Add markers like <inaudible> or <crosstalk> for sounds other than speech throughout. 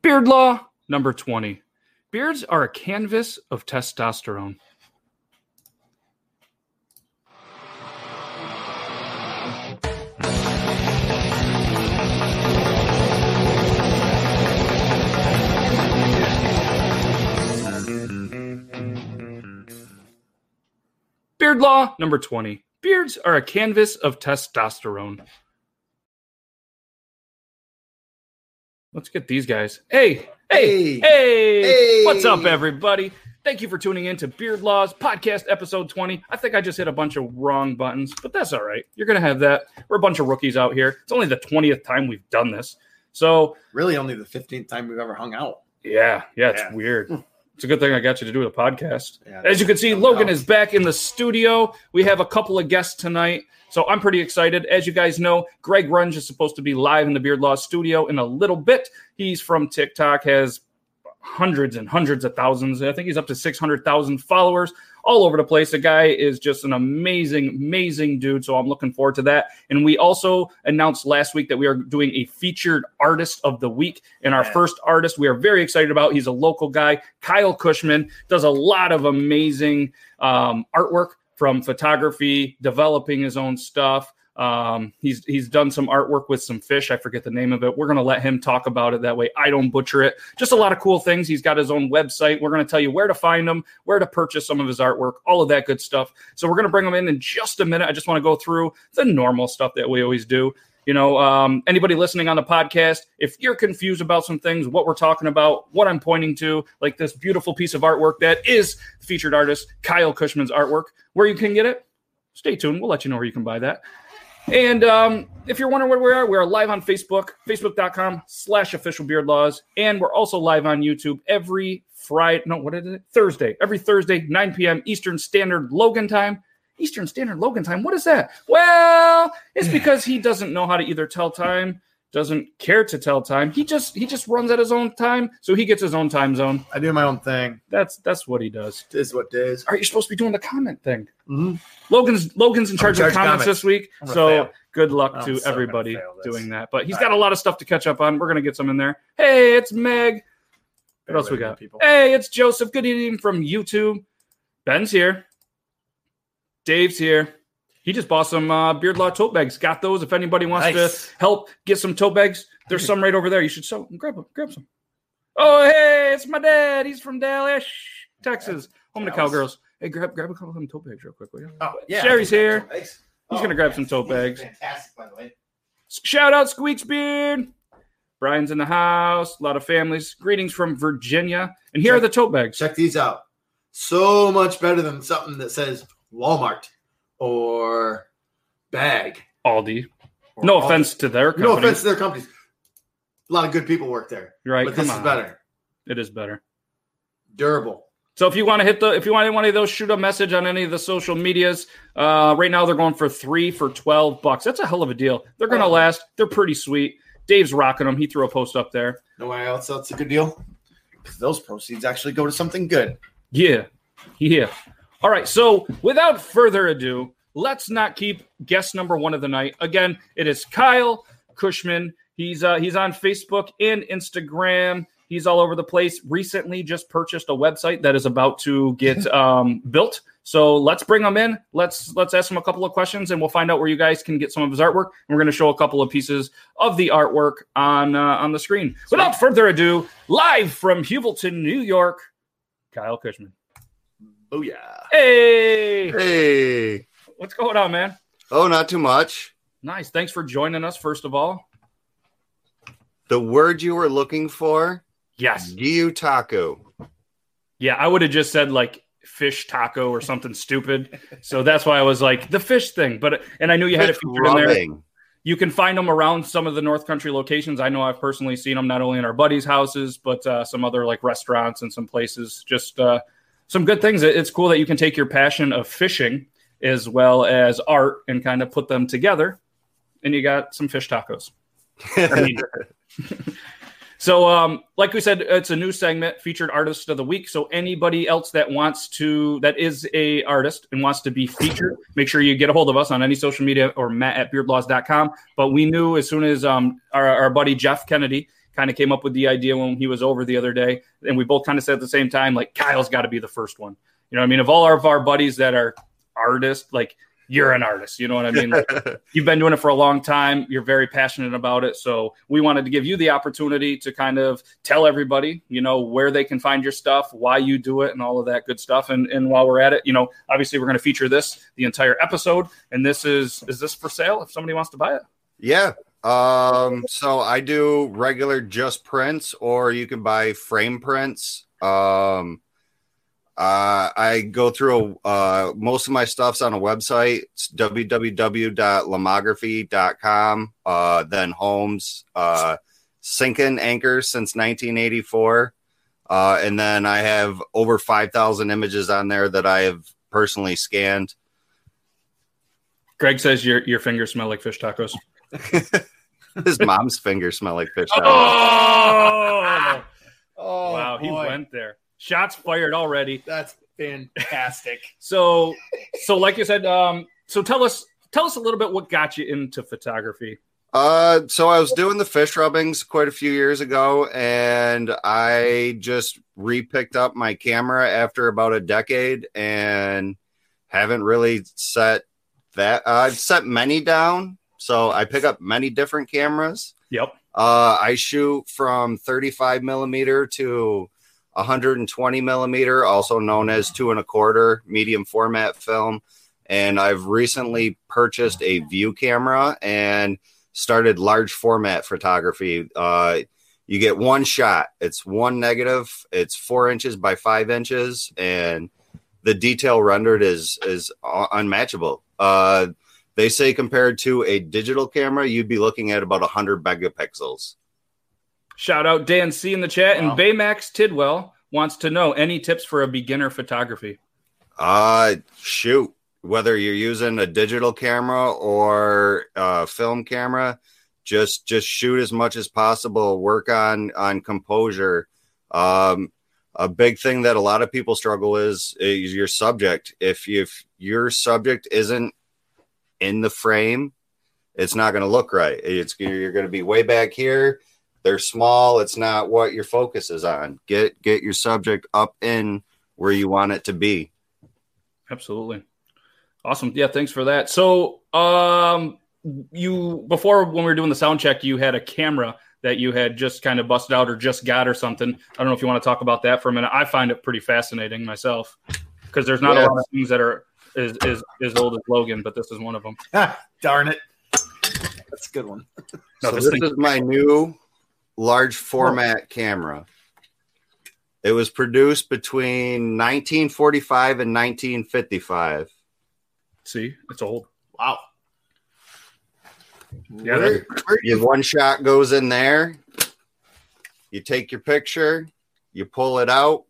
Beard Law number 20. Beards are a canvas of testosterone. Beard Law number 20. Beards are a canvas of testosterone. Let's get these guys. Hey, hey, Hey. hey. What's up, everybody? Thank you for tuning in to Beard Laws Podcast Episode 20. I think I just hit a bunch of wrong buttons, but that's all right. You're going to have that. We're a bunch of rookies out here. It's only the 20th time we've done this. So, Really, only the 15th time we've ever hung out. yeah, yeah, it's Yeah. weird. Hmm. It's a good thing I got you to do the podcast. Yeah, As you can see, Logan is back in the studio. We have a couple of guests tonight, so I'm pretty excited. As you guys know, Greg Runge is supposed to be live in the Beard Law studio in a little bit. He's from TikTok, has hundreds and hundreds of thousands. I think he's up to 600,000 followers all over the place. The guy is just an amazing, amazing dude. So I'm looking forward to that. And we also announced last week that we are doing a featured artist of the week. And our Yeah. first artist we are very excited about. He's a local guy, Kyle Cushman, does a lot of amazing um, artwork from photography, developing his own stuff. Um, he's he's done some artwork with some fish. I forget the name of it. We're gonna let him talk about it that way. I don't butcher it. Just a lot of cool things. He's got his own website. We're gonna tell you where to find him, where to purchase some of his artwork, all of that good stuff. So we're gonna bring him in in just a minute. I just want to go through the normal stuff that we always do. You know, um, anybody listening on the podcast, if you're confused about some things, what we're talking about, what I'm pointing to, like this beautiful piece of artwork that is featured artist Kyle Cushman's artwork, where you can get it, stay tuned. We'll let you know where you can buy that. And um, if you're wondering where we are, we are live on Facebook, facebook.com slash official beard laws. And we're also live on YouTube every Friday. No, what is it? Thursday. Every Thursday, 9 p.m. Eastern Standard Logan time. Eastern Standard Logan time. What is that? Well, it's because he doesn't know how to either tell time, doesn't care to tell time. He just he just runs at his own time, so he gets his own time zone. I do my own thing. That's that's what he does. It is what it is. All right, you're supposed to be doing the comment thing. Mm-hmm. Logan's Logan's in charge of the comments comments. this week, so fail. good luck I'm to so everybody doing that. But he's All got a lot of stuff to catch up on. We're gonna get some in there. Hey, it's Meg. What else we got? People. Hey, it's Joseph. Good evening from YouTube. Ben's here. Dave's here. He just bought some uh, Beard Law tote bags. Got those. If anybody wants Nice. to help get some tote bags, there's some right over there. You should so grab them. Grab some. Oh, hey, it's my dad. He's from Dallas, Texas. Home to cowgirls. Hey, grab grab a couple of them tote bags real quick. will you? Oh, yeah. Sherry's here. He's gonna grab some tote bags. Fantastic, by the way. Shout out Squeaks Beard. Brian's in the house. A lot of families. Greetings from Virginia. And here are the tote bags. Check these out. So much better than something that says Walmart or Bag. Aldi. No Aldi. offense to their company. No offense to their companies. A lot of good people work there, You're right. but this on. is better. It is better. Durable. So if you want to hit the, if you want any of those, shoot a message on any of the social medias. Uh, right now they're going for three for twelve bucks. That's a hell of a deal. They're gonna Oh. last. They're pretty sweet. Dave's rocking them. He threw a post up there. No way else. That's a good deal. Because those proceeds actually go to something good. Yeah, yeah. All right. So without further ado, let's not keep guest number one of the night. Again, it is Kyle Cushman. He's uh, he's on Facebook and Instagram. He's all over the place. Recently, just purchased a website that is about to get <laughs> um, built. So let's bring him in. Let's let's ask him a couple of questions, and we'll find out where you guys can get some of his artwork. And we're going to show a couple of pieces of the artwork on uh, on the screen. Without further ado, live from Heuvelton, New York, Kyle Cushman. Oh yeah. Hey, Hey. what's going on, man? Oh, not too much. Nice. Thanks for joining us. First of all, The word you were looking for, yes, Gyotaku. yeah. I would have just said like fish taco or something stupid. So that's why I was like the fish thing. But and I knew you had it Fish featured in there. You can find them around some of the North Country locations. I know I've personally seen them not only in our buddies' houses, but uh, some other like restaurants and some places. Just uh, some good things. It's cool that you can take your passion of fishing as well as art and kind of put them together, and you got some fish tacos. I mean- <laughs> so, um, like we said, it's a new segment, featured artist of the week. So, anybody else that wants to, that is a artist and wants to be featured, make sure you get a hold of us on any social media or matt at beardlaws.com. But we knew as soon as um, our, our buddy Jeff Kennedy kind of came up with the idea when he was over the other day, and we both kind of said at the same time, like Kyle's got to be the first one. You know, what I mean, of all of our buddies that are artists, like you're an artist. You know what I mean? Like, <laughs> you've been doing it for a long time. You're very passionate about it. So we wanted to give you the opportunity to kind of tell everybody, you know, where they can find your stuff, why you do it, and all of that good stuff. And and while we're at it, you know, obviously we're going to feature this the entire episode. And this is is this for sale if somebody wants to buy it? Yeah. Um, so I do regular just prints, or you can buy frame prints. Um, uh, I go through a, uh, most of my stuff's on a website. It's www.lomography.com. Uh, then homes, uh, sinking anchors since 1984. Uh, and then I have over 5,000 images on there that I have personally scanned. Greg says your your fingers smell like fish tacos. <laughs> His mom's fingers smell like fish. Oh, Oh, wow, he went there. Shots fired already. That's fantastic. <laughs> So, so like you said, um, so tell us, tell us a little bit what got you into photography. Uh, so I was doing the fish rubbings quite a few years ago, and I just repicked up my camera after about a decade, and haven't really set that. Uh, I've set many down, so I pick up many different cameras. Yep. Uh, I shoot from 35 millimeter to 120 millimeter, also known as two and a quarter medium format film. And I've recently purchased a view camera and started large format photography. Uh, you get one shot, it's one negative, it's four inches by five inches, and the detail rendered is is unmatchable. Uh, they say compared to a digital camera, you'd be looking at about 100 megapixels. Shout out Dan C in the chat Wow. and Baymax Tidwell wants to know any tips for a beginner photography. Uh, shoot, whether you're using a digital camera or a film camera, just just shoot as much as possible. Work on on composure. Um, a big thing that a lot of people struggle is, is your subject. If you, if your subject isn't in the frame, it's not going to look right. It's you're going to be way back here. They're small. It's not what your focus is on. Get get your subject up in where you want it to be. Absolutely. Awesome. Yeah, thanks for that. So, um, you before when we were doing the sound check, you had a camera that you had just kind of busted out or just got or something. I don't know if you want to talk about that for a minute. I find it pretty fascinating myself because there's not Yeah. a lot of things that are as, as, as old as Logan, but this is one of them. Darn it. That's a good one. No, so this this thing- is my new large format camera. It was produced between 1945 and 1955. See, it's old. Wow. Yeah, Where, where you one shot goes in there. You take your picture, you pull it out,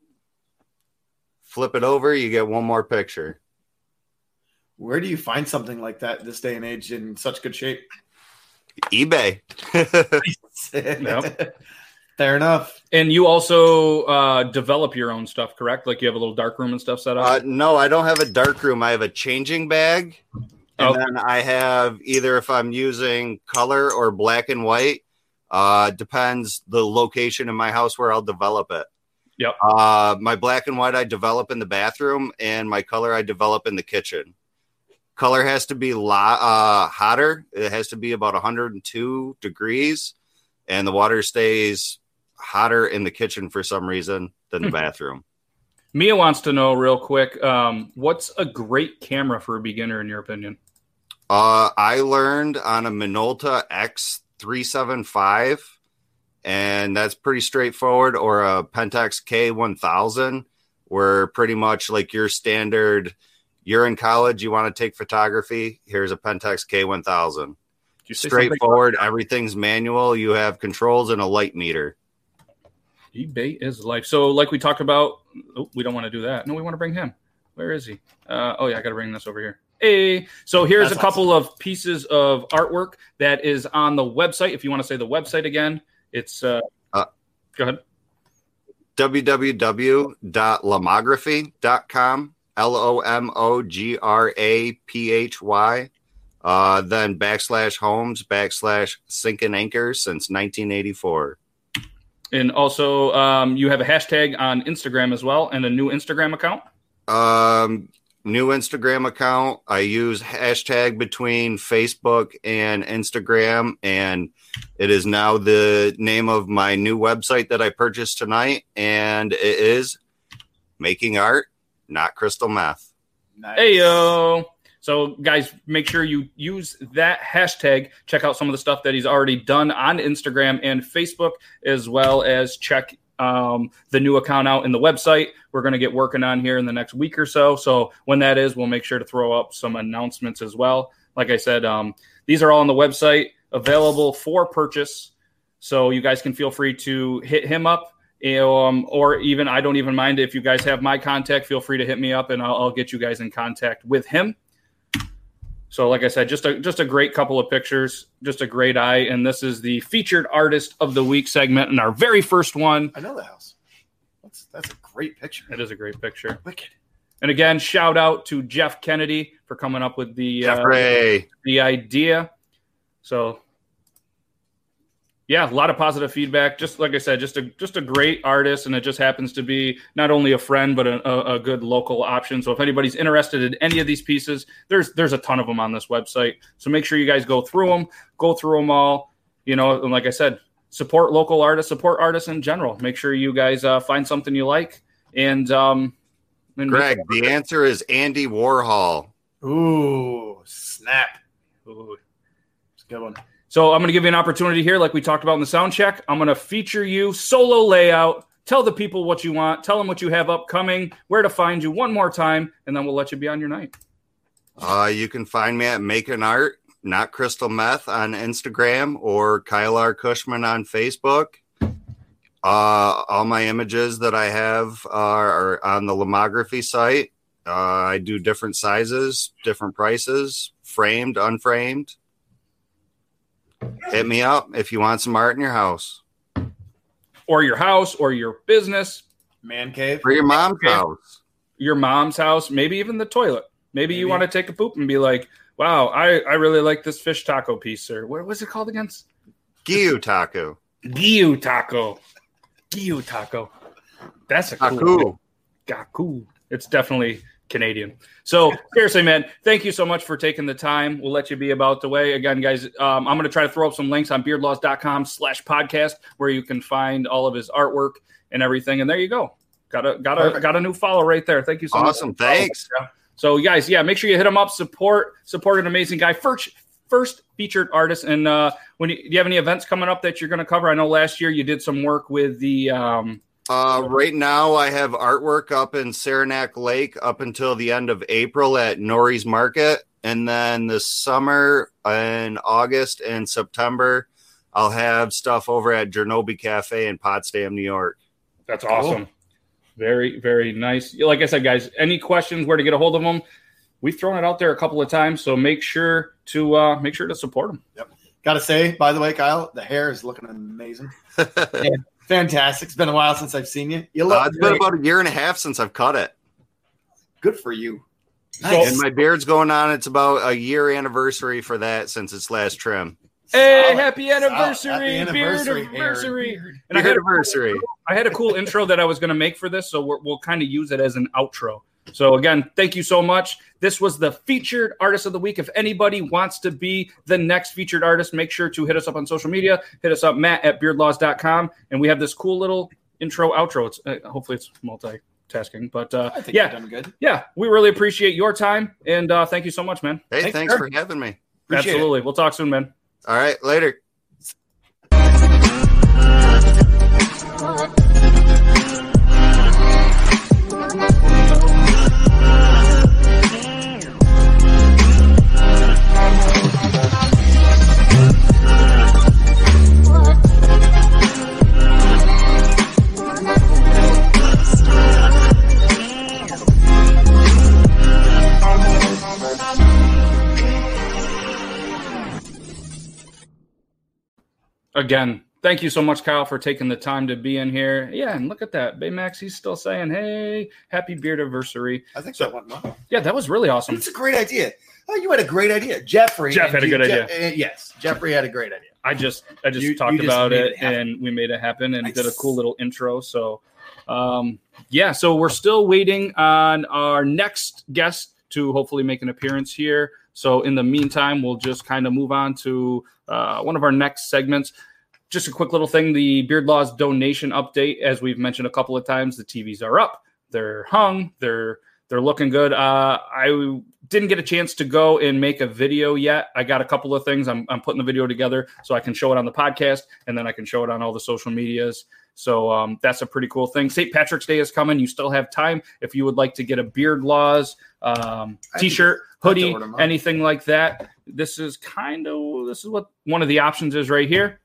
flip it over, you get one more picture. Where do you find something like that this day and age in such good shape? eBay. <laughs> Fair enough. And you also uh, develop your own stuff, correct? Like you have a little dark room and stuff set up. Uh, no, I don't have a dark room. I have a changing bag. And Oh. then I have either if I'm using color or black and white, uh, depends the location in my house where I'll develop it. Yep. Uh, my black and white I develop in the bathroom, and my color I develop in the kitchen. Color has to be lo- uh, hotter. It has to be about 102 degrees, and the water stays hotter in the kitchen for some reason than the Hmm. bathroom. Mia wants to know real quick um, what's a great camera for a beginner, in your opinion? Uh, I learned on a Minolta X375, and that's pretty straightforward, or a Pentax K1000, where pretty much like your standard, you're in college, you want to take photography, here's a Pentax K1000. You? Straightforward, everything's manual, you have controls and a light meter. eBay is life. So, like we talked about, oh, we don't want to do that. No, we want to bring him. Where is he? Uh, oh, yeah, I got to bring this over here. Hey, so here's That's a couple of pieces of artwork that is on the website. If you want to say the website again, it's uh, Uh, go ahead. www.lomography.com L O M O G R A P H Y uh then backslash homes backslash sink and anchor since 1984 And also, um, you have a hashtag on Instagram as well, and a new Instagram account. Um, new Instagram account. I use hashtag between Facebook and Instagram, and it is now the name of my new website that I purchased tonight, and it is making art, not crystal meth. Nice. Hey yo! So, guys, make sure you use that hashtag. Check out some of the stuff that he's already done on Instagram and Facebook, as well as check um, the new account out in the website. We're going to get working on here in the next week or so. So, when that is, we'll make sure to throw up some announcements as well. Like I said, um, these are all on the website, available for purchase. So, you guys can feel free to hit him up. Um, or even I don't even mind if you guys have my contact. Feel free to hit me up, and I'll, I'll get you guys in contact with him. So, like I said, just a just a great couple of pictures, just a great eye, and this is the featured artist of the week segment, and our very first one. I know the house. That's that's a great picture. It is a great picture, Wicked. and again, shout out to Jeff Kennedy for coming up with the uh, the idea. So, yeah, a lot of positive feedback. Just like I said, just a just a great artist, and it just happens to be not only a friend but a, a, a good local option. So, if anybody's interested in any of these pieces, there's there's a ton of them on this website. So make sure you guys go through them, go through them all. You know, and like I said, support local artists, support artists in general. Make sure you guys uh, find something you like, and um, and Greg, the answer is Andy Warhol. Ooh, snap. Ooh. It's a good one. So I'm going to give you an opportunity here, like we talked about in the sound check. I'm going to feature you solo layout. Tell the people what you want. Tell them what you have upcoming, where to find you one more time, and then we'll let you be on your night. Uh, you can find me at Making Art, not Crystal Meth on Instagram or Kyle R. Cushman on Facebook. Uh, all my images that I have are, on the Lomography site. Uh, I do different sizes, different prices, framed, unframed. Hit me up if you want some art in your house Or your house, or your business, Man cave. or your mom's Okay. house. your mom's house, maybe even the toilet. Maybe, you want to take a poop and be like, wow, I, I really like this fish taco piece. Or what was it called again? Gyu taco. Gyu taco. Gyu taco. That's a cool Taku. Gaku. It's definitely Canadian. So seriously, man, thank you so much for taking the time. We'll let you be about the way. Again, guys, um, I'm going to try to throw up some links on beardlaws.com slash podcast where you can find all of his artwork and everything. And there you go. Got a got a got a new follow right there. Thank you so much. Awesome. Thanks. So you guys, yeah, make sure you hit him up. Support support an amazing guy. First first featured artist. And uh, when you, do you have any events coming up that you're going to cover? I know last year you did some work with the um, Uh, right now, I have artwork up in Saranac Lake up until the end of April at Nori's Market. And then this summer in August and September, I'll have stuff over at Jernabi Cafe in Potsdam, New York. That's awesome. Very, very nice. Like I said, guys, any questions where to get a hold of them? We've thrown it out there a couple of times, so make sure to uh, make sure to support them. Yep. Gotta say, by the way, Kyle, the hair is looking amazing. <laughs> Fantastic. It's been a while since I've seen you. You look Uh, it's been about a year and a half since I've cut it. good for you. Nice. And my beard's going on. It's about a year anniversary for that since its last trim. Hey, Solid. happy Solid. anniversary, beard anniversary, Aaron. anniversary. And I had, Anniversary. I had a cool intro that I was going to make for this, so we're, we'll kind of use it as an outro. So again, thank you so much. This was the featured artist of the week. If anybody wants to be the next featured artist, make sure to hit us up on social media. Hit us up, Matt at beardlaws.com. And we have this cool little intro outro. It's uh, hopefully it's multitasking, but uh, I think yeah, done good. yeah, we really appreciate your time and uh, thank you so much, man. Hey, Thanks, thanks for having me. Appreciate it. Absolutely. We'll talk soon, man. All right, later. Again, thank you so much, Kyle, for taking the time to be in here. Yeah, and look at that. Baymax, he's still saying, hey, happy beard anniversary. I think that went well. Yeah, that was really awesome. It's a great idea. Oh, you had a great idea. Jeffrey. Jeff had a good idea. Uh, yes, Jeffrey had a great idea. I just I just You- talked you just about it, it and we made it happen and did a cool little intro. So um, yeah, so we're still waiting on our next guest to hopefully make an appearance here. So in the meantime, we'll just kind of move on to uh, one of our next segments. Just a quick little thing: the Beard Laws donation update. As we've mentioned a couple of times, the TVs are up, they're hung, they're they're looking good. Uh, I didn't get a chance to go and make a video yet. I got a couple of things. I'm, I'm putting the video together so I can show it on the podcast and then I can show it on all the social medias. So um, that's a pretty cool thing. St. Patrick's Day is coming. You still have time if you would like to get a Beard Laws um, t-shirt, I have to hoodie, anything like that. This is kind of this is what one of the options is right here.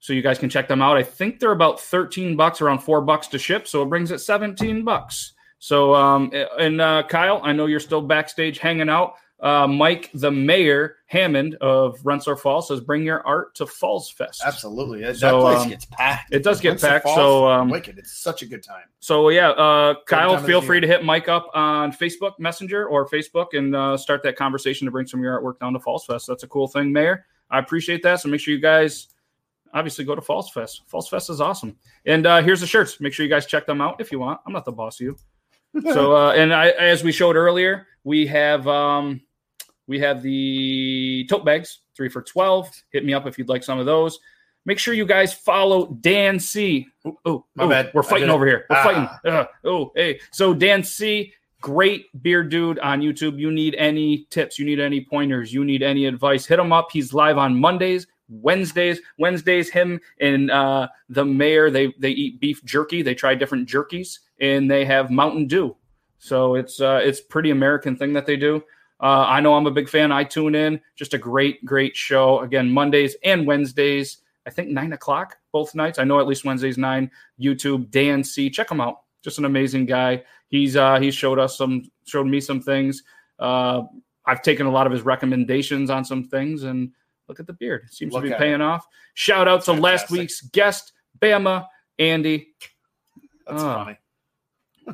So you guys can check them out. I think they're about 13 bucks, around four bucks to ship. So it brings it 17 bucks. So, um, and uh, Kyle, I know you're still backstage hanging out. Uh, Mike, the mayor Hammond of Rensselaer Falls, says, "Bring your art to Falls Fest." Absolutely. That, So, that place um, gets packed. it does get the packed, fall's so, um, wicked. It's such a good time. So yeah, uh, Kyle, feel free year. to hit Mike up on Facebook Messenger or Facebook and uh, start that conversation to bring some of your artwork down to Falls Fest. That's a cool thing, Mayor. I appreciate that. So make sure you guys obviously go to Falls Fest. Falls Fest is awesome. And uh, here's the shirts. Make sure you guys check them out if you want. I'm not the boss of you. <laughs> so uh, and I, as we showed earlier, we have um, we have the tote bags, three for twelve. Hit me up if you'd like some of those. Make sure you guys follow Dan C. Oh, My oh, bad. we're fighting over here. We're Ah. fighting. Uh, oh, hey. So Dan C. Great beard dude on YouTube. You need any tips? You need any pointers? You need any advice? Hit him up. He's live on Mondays, Wednesdays. Wednesdays, him and uh, the mayor they they eat beef jerky. They try different jerkies and they have Mountain Dew. So it's uh, it's pretty American thing that they do. Uh, I know I'm a big fan. I tune in. Just a great, great show. Again, Mondays and Wednesdays. I think nine o'clock both nights. I know at least Wednesdays nine. YouTube Dan C. Check him out. Just an amazing guy. He's uh, he showed us some, showed me some things. Uh, I've taken a lot of his recommendations on some things, and look at the beard. Seems Look to be paying off. Shout out to last week's guest, Bama Andy. That's Ah. funny.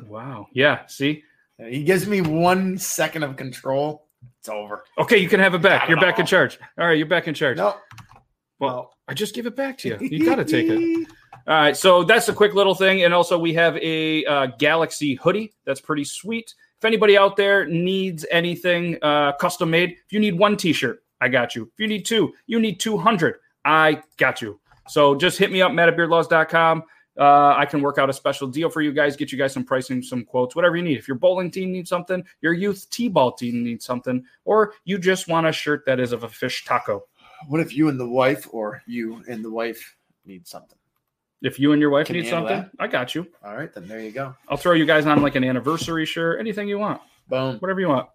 Wow. Yeah. See. He gives me one second of control. It's over. Okay, you can have it back. You're back in charge. All right, you're back in charge. No. Well, I just give it back to you. <laughs> You got to take it. All right, so that's a quick little thing, and also we have a uh, Galaxy hoodie that's pretty sweet. If anybody out there needs anything uh, custom made, if you need one T-shirt, I got you. If you need two, you need two hundred, I got you. So just hit me up, matt at beardlaws.com. Uh, I can work out a special deal for you guys, get you guys some pricing, some quotes, whatever you need. If your bowling team needs something, your youth t-ball team needs something, or you just want a shirt that is of a fish taco. What if you and the wife, or you and the wife, need something? If you and your wife Can need something, I got you. All right, then there you go. I'll throw you guys on like an anniversary shirt, anything you want, Boom. whatever you want.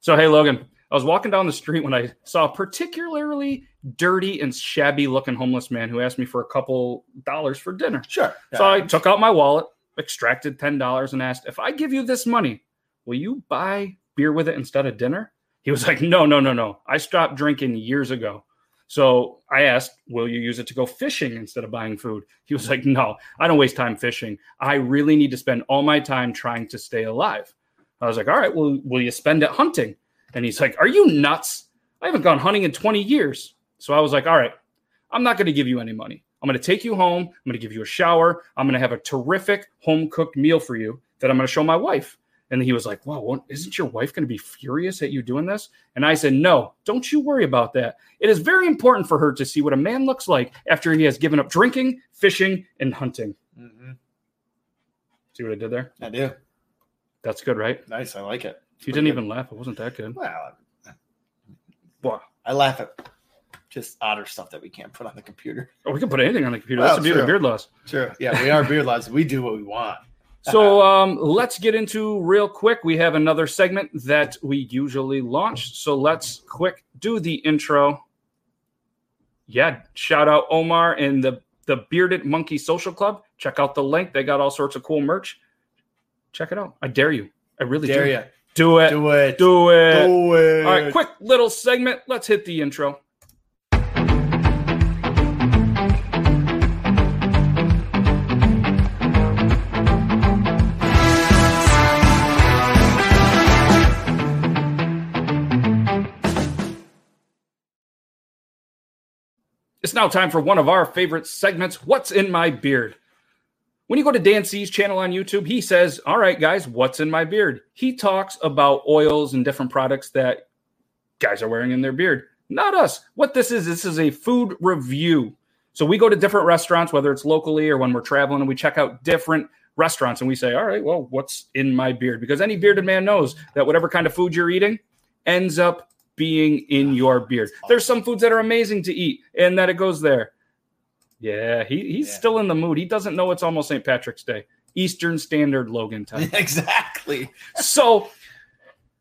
So, hey, Logan, I was walking down the street when I saw a particularly dirty and shabby looking homeless man who asked me for a couple dollars for dinner. Sure. So I took out my wallet, extracted $10, and asked, If I give you this money, will you buy beer with it instead of dinner? He was like, No, no, no, no. I stopped drinking years ago. So I asked, Will you use it to go fishing instead of buying food? He was like, No, I don't waste time fishing. I really need to spend all my time trying to stay alive. I was like, All right, well, will you spend it hunting? And he's like, Are you nuts? I haven't gone hunting in 20 years. So I was like, All right, I'm not going to give you any money. I'm going to take you home. I'm going to give you a shower. I'm going to have a terrific home cooked meal for you that I'm going to show my wife. And he was like, Wow, well, isn't your wife going to be furious at you doing this? And I said, No, don't you worry about that. It is very important for her to see what a man looks like after he has given up drinking, fishing, and hunting. Mhm. See what I did there? I do. That's good, right? Nice. I like it. You didn't even laugh. It wasn't that good. Well, Wow. I laugh at just odder stuff that we can't put on the computer. Oh, we can put anything on the computer. Well, That's the beauty of true. beard laws. Sure. Yeah, we are beard lads. We do what we want. So um, let's get into real quick. We have another segment that we usually launch. So let's quick do the intro. Yeah, shout out Omar and the the Bearded Monkey Social Club. Check out the link. They got all sorts of cool merch. Check it out. I dare you. I really Dare do. you. Do it. Do it. Do it. Do it. All right, quick little segment. Let's hit the intro. It's now time for one of our favorite segments What's in My Beard? When you go to Dan C's channel on YouTube, he says, All right, guys, what's in my beard? He talks about oils and different products that guys are wearing in their beard. Not us. What this is, this is a food review. So we go to different restaurants, whether it's locally or when we're traveling, and we check out different restaurants and we say, All right, well, what's in my beard? Because any bearded man knows that whatever kind of food you're eating ends up being in your beard. There's some foods that are amazing to eat and that it goes there. Yeah, he, he's Yeah. still in the mood. He doesn't know it's almost St. Patrick's Day. Eastern Standard Logan time. <laughs> exactly. so,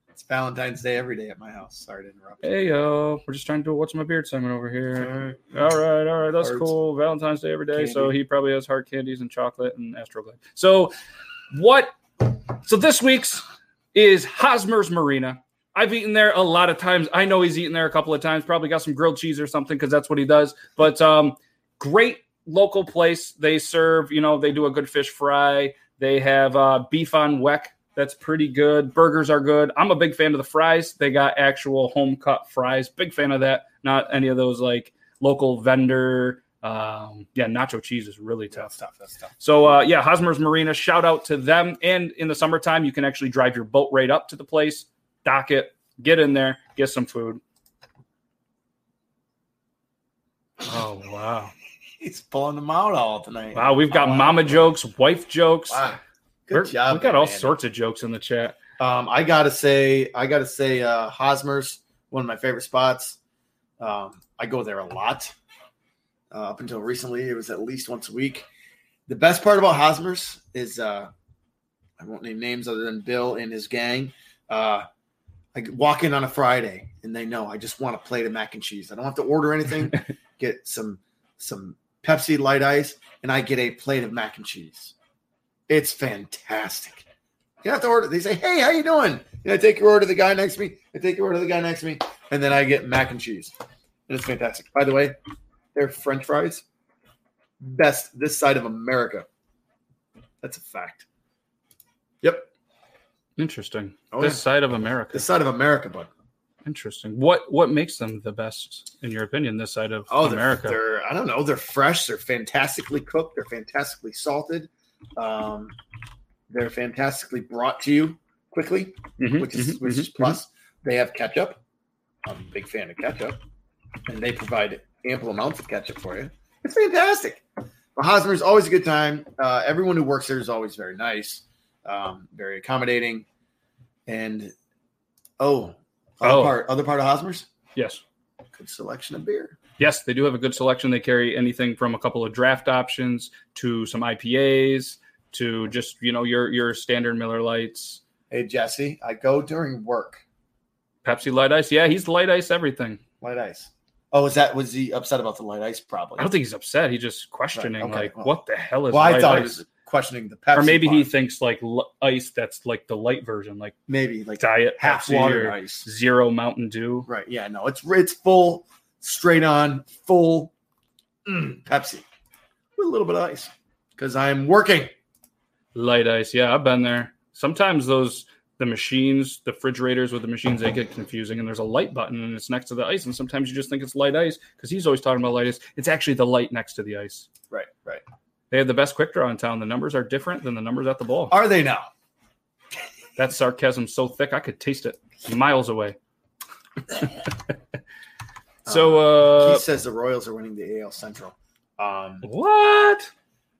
It's Valentine's Day every day at my house. Sorry to interrupt. hey yo, we're just trying to do a what's my beard segment over here. All right, all right, that's Hearts. cool. Valentine's Day every day, so he probably has hard candies and chocolate and astroglide. So, what? So this week's is Hosmer's Marina. I've eaten there a lot of times. I know he's eaten there a couple of times. Probably got some grilled cheese or something because that's what he does. But um, great local place. They serve, you know, they do a good fish fry. They have uh, beef on weck. That's pretty good. Burgers are good. I'm a big fan of the fries. They got actual home cut fries. Big fan of that. Not any of those like local vendor. Um, yeah, nacho cheese is really tough. That's tough. That's tough. So uh, yeah, Hosmer's Marina. Shout out to them. And in the summertime, you can actually drive your boat right up to the place, dock it, get in there, get some food. Oh wow! He's pulling them out all tonight. Wow, we've got Oh, wow. mama jokes, wife jokes. Wow. Good We're- job. We've got all man. sorts of jokes in the chat. Um, I gotta say, I gotta say, uh, Hosmer's one of my favorite spots. Um, I go there a lot. Uh, up until recently, it was at least once a week. The best part about Hosmer's is uh, I won't name names other than Bill and his gang. Uh, I walk in on a Friday and they know I just want a plate of mac and cheese. I don't have to order anything. <laughs> get some some Pepsi light ice, and I get a plate of mac and cheese. It's fantastic. You have to order. They say, "Hey, how you doing?" And I take your order to the guy next to me. I take your order to the guy next to me, and then I get mac and cheese, and it's fantastic. By the way, their French fries, best this side of America. That's a fact. Yep, Interesting. Oh, this yeah. side of America. this side of America, bud. Interesting. What what makes them the best in your opinion? This side of Oh, they're, America. they're I don't know. They're fresh. They're fantastically cooked. They're fantastically salted. Um, they're fantastically brought to you quickly, Mhm, which is mhm, which is mhm, plus. They have ketchup. I'm a big fan of ketchup, and they provide ample amounts of ketchup for you. It's fantastic. But Hosmer is always a good time. Uh, everyone who works there is always very nice, um, very accommodating, and oh, other Oh. part other part of Hosmer's Yes. good selection of beer. Yes, they do have a good selection. They carry anything from a couple of draft options to some IPAs to just you know your your standard Miller Lights, Hey Jesse, I go during work. Pepsi Light Ice. Yeah, he's light ice everything. Light ice. Oh, is that was he upset about the light ice? Probably. I don't think he's upset. He's just questioning okay, like well- what the hell is well, I light thought he ice? was questioning the Pepsi. or maybe he thinks like l- ice that's like the light version, like maybe like diet half Pepsi water ice. zero Mountain Dew. Right. Yeah. No, it's it's full, straight on, full mm, Pepsi with a little bit of ice because I'm working. Light ice. Yeah, I've been there. Sometimes those the machines, the refrigerators with the machines, they get confusing, and there's a light button and it's next to the ice, and sometimes you just think it's light ice because he's always talking about light ice. It's actually the light next to the ice. Right. Right. They have the best quick draw in town. The numbers are different than the numbers at the ball. Are they now? That sarcasm so thick I could taste it miles away. <laughs> so uh he says the Royals are winning the AL Central. Um, what?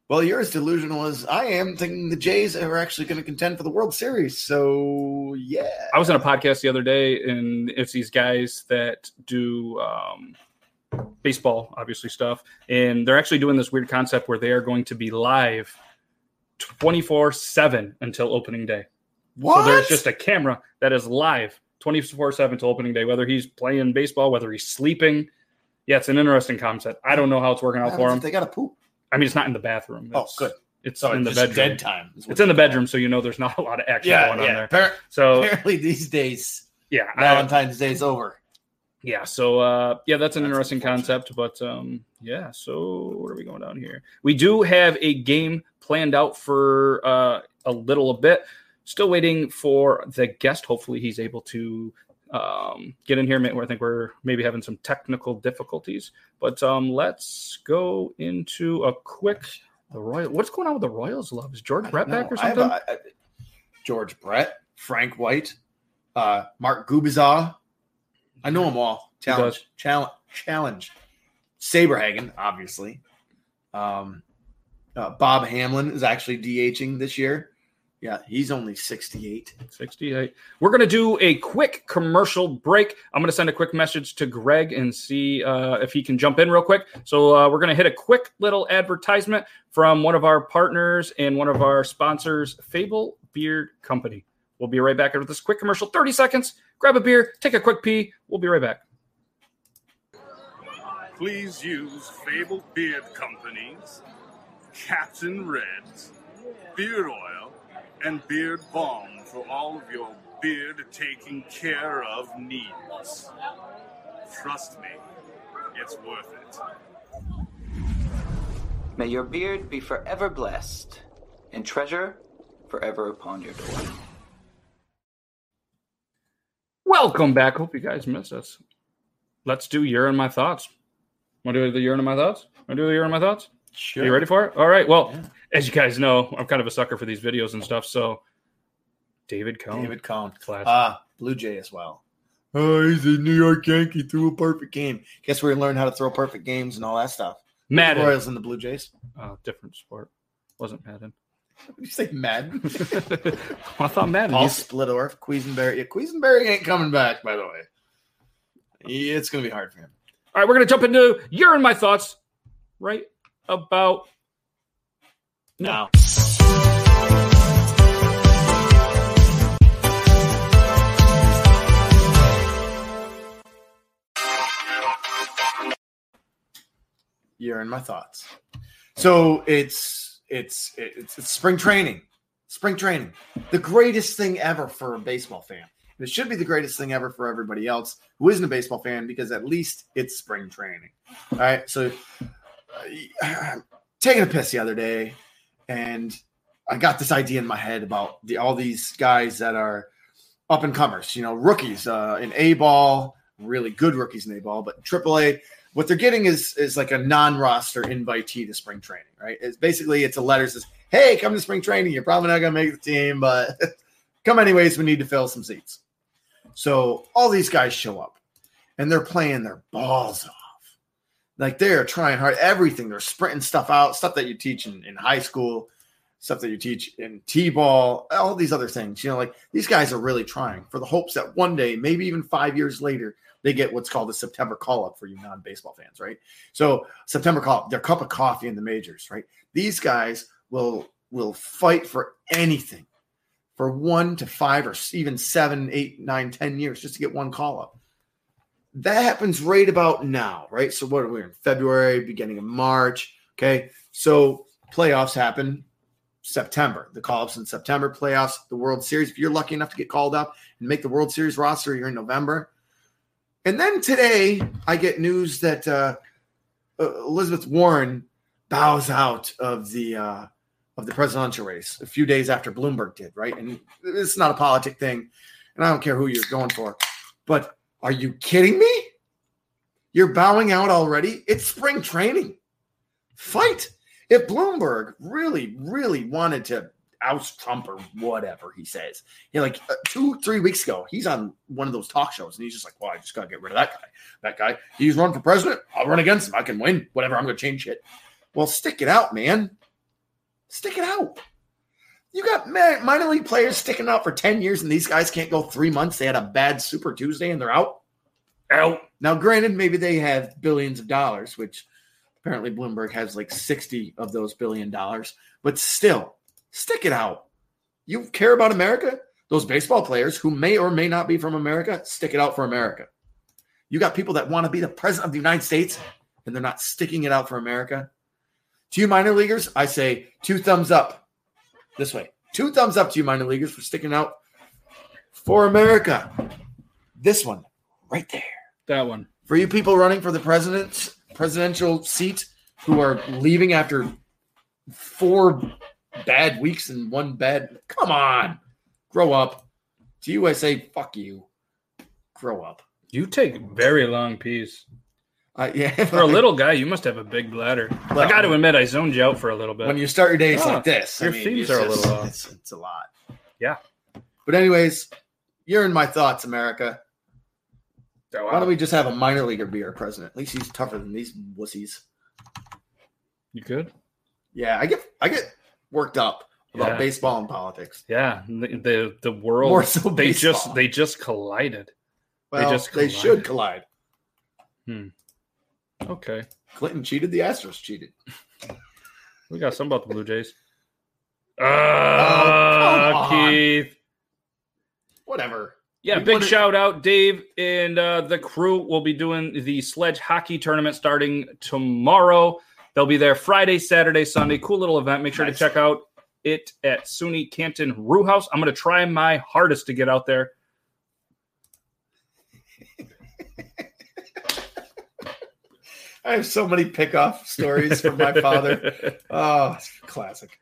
well, you're as delusional as I am, thinking the Jays are actually going to contend for the World Series. So yeah, I was on a podcast the other day, and it's these guys that do um, baseball, obviously stuff, and they're actually doing this weird concept where they are going to be live twenty four seven until opening day. what? So there's just a camera that is live twenty four seven until opening day, whether he's playing baseball, whether he's sleeping. Yeah, it's an interesting concept. I don't know how it's working out for happens him. They got to poop. I mean, it's not in the bathroom. Oh, good. It's So in the bedroom. Dead time. It's in the you call bedroom, so you know there's not a lot of action Yeah, going on there. Appar- So Apparently, these days, yeah, I- Valentine's Day is over. Yeah so uh yeah that's an That's interesting concept but um yeah so what are we going down here we do have a game planned out for uh a little bit still waiting for the guest hopefully he's able to um, get in here. I think we're maybe having some technical difficulties, but um, let's go into a quick the Royal. What's going on with the Royals? Love is George Brett back or something? A, George Brett, Frank White, uh, Mark Gubicza. I know them all. Challenge, challenge, challenge. Saberhagen, obviously. Um, uh, Bob Hamelin is actually DHing this year. Yeah, he's only 68. 68. We're going to do a quick commercial break. I'm going to send a quick message to Greg and see uh, if he can jump in real quick. So, uh, we're going to hit a quick little advertisement from one of our partners and one of our sponsors, Fable Beard Company. We'll be right back after this quick commercial 30 seconds. Grab a beer, take a quick pee. We'll be right back. Please use Fable Beard Company's Captain Reds beard oil and beard balm for all of your beard taking care of needs. Trust me, it's worth it. May your beard be forever blessed and treasure forever upon your door. Welcome back. Hope you guys missed us. Let's do Year in My Thoughts. Want to do the Year in My Thoughts? Want to do the Year in My Thoughts? Sure. Are you ready for it? All right. Well, yeah. as you guys know, I'm kind of a sucker for these videos and stuff. So, David Cone. David Cone. Class. Uh, Blue Jay as well. Oh, he's a New York Yankee, threw a perfect game. Guess we learned how to throw perfect games and all that stuff. Madden. The Royals and the Blue Jays. Oh, different sport. Wasn't Madden. What did you say Madden? <laughs> I thought Madden. Paul Splittorff, Quisenberry. Yeah, Quisenberry ain't coming back, by the way. It's going to be hard for him. All right, we're going to jump into your and my thoughts right about now. You're in my thoughts. So it's it's it's, it's spring training. Spring training, the greatest thing ever for a baseball fan. And it should be the greatest thing ever for everybody else who isn't a baseball fan because at least it's spring training. All right. So taking a piss the other day, and I got this idea in my head about the, all these guys that are up and comers, you know, rookies uh, in A ball, really good rookies in A ball, but AAA. What they're getting is is like a non-roster invitee to spring training, right? It's basically it's a letter says, "Hey, come to spring training. You're probably not going to make the team, but <laughs> come anyways. We need to fill some seats." So all these guys show up, and they're playing their balls off like they're trying hard. Everything they're sprinting stuff out, stuff that you teach in, in high school, stuff that you teach in t-ball, all these other things. You know, like these guys are really trying for the hopes that one day, maybe even five years later, they get what's called the September call up for you non-baseball fans, right? So September call up, their cup of coffee in the majors, right? These guys will will fight for anything for one to five or even seven, eight, nine, ten years just to get one call up that happens right about now, right? So what are we in February, beginning of March? Okay. So playoffs happen September. The call ups in September, playoffs, the World Series. If you're lucky enough to get called up and make the World Series roster, you're in November. And then today, I get news that uh, uh, Elizabeth Warren bows out of the uh, of the presidential race a few days after Bloomberg did, right? And it's not a politic thing, and I don't care who you're going for, but are you kidding me? You're bowing out already? It's spring training. Fight. If Bloomberg really, really wanted to oust Trump or whatever he says, you know, like uh, two, three weeks ago, he's on one of those talk shows and he's just like, well, I just got to get rid of that guy. That guy, he's run for president. I'll run against him. I can win. Whatever. I'm going to change it. Well, stick it out, man. Stick it out. You got minor league players sticking out for 10 years, and these guys can't go three months. They had a bad Super Tuesday and they're out. Out. Now, granted, maybe they have billions of dollars, which apparently Bloomberg has like 60 of those billion dollars, but still, stick it out. You care about America? Those baseball players who may or may not be from America, stick it out for America. You got people that want to be the president of the United States and they're not sticking it out for America. To you minor leaguers, I say two thumbs up this way. Two thumbs up to you, minor leaguers, for sticking out for America. This one, right there. That one. For you people running for the president's presidential seat who are leaving after four bad weeks and one bad. Come on, grow up. To you, I say, fuck you. Grow up. You take very long peas. Uh, <laughs> yeah, For a little guy, you must have a big bladder. I got to admit, I zoned you out for a little bit. when you start your days Ah, like this, your I mean, themes it's are a little off. It's, it's a lot. Yeah. But anyways, you're in my thoughts, America. Oh, Why don't we just have a minor leaguer be our president? At least he's tougher than these wussies. You good? Yeah, I get I get worked up about Yeah. baseball and politics. Yeah. The the, the world. More so they baseball. just they just collided. Well, they just they should collide. Hmm. Okay. Clinton cheated. The Astros cheated. We got some about the Blue Jays. <laughs> come Ah. Keith. Whatever. Yeah, We big wanna- shout out, Dave, and uh, the crew will be doing the sledge hockey tournament starting tomorrow. They'll be there Friday, Saturday, Sunday. Cool little event. Make sure Nice. to check out it at SUNY Canton Brew House. I'm going to try my hardest to get out there. <laughs> I have so many pickoff stories from my father. <laughs> Oh, it's classic.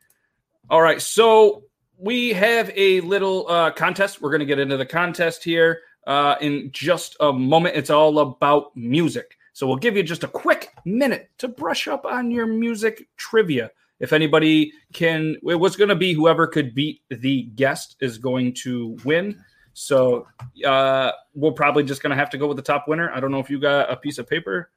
All right, so we have a little uh, contest. We're going to get into the contest here uh, in just a moment. It's all about music. So we'll give you just a quick minute to brush up on your music trivia. If anybody can, it was going to be whoever could beat the guest is going to win. So uh, we're probably just going to have to go with the top winner. I don't know if you got a piece of paper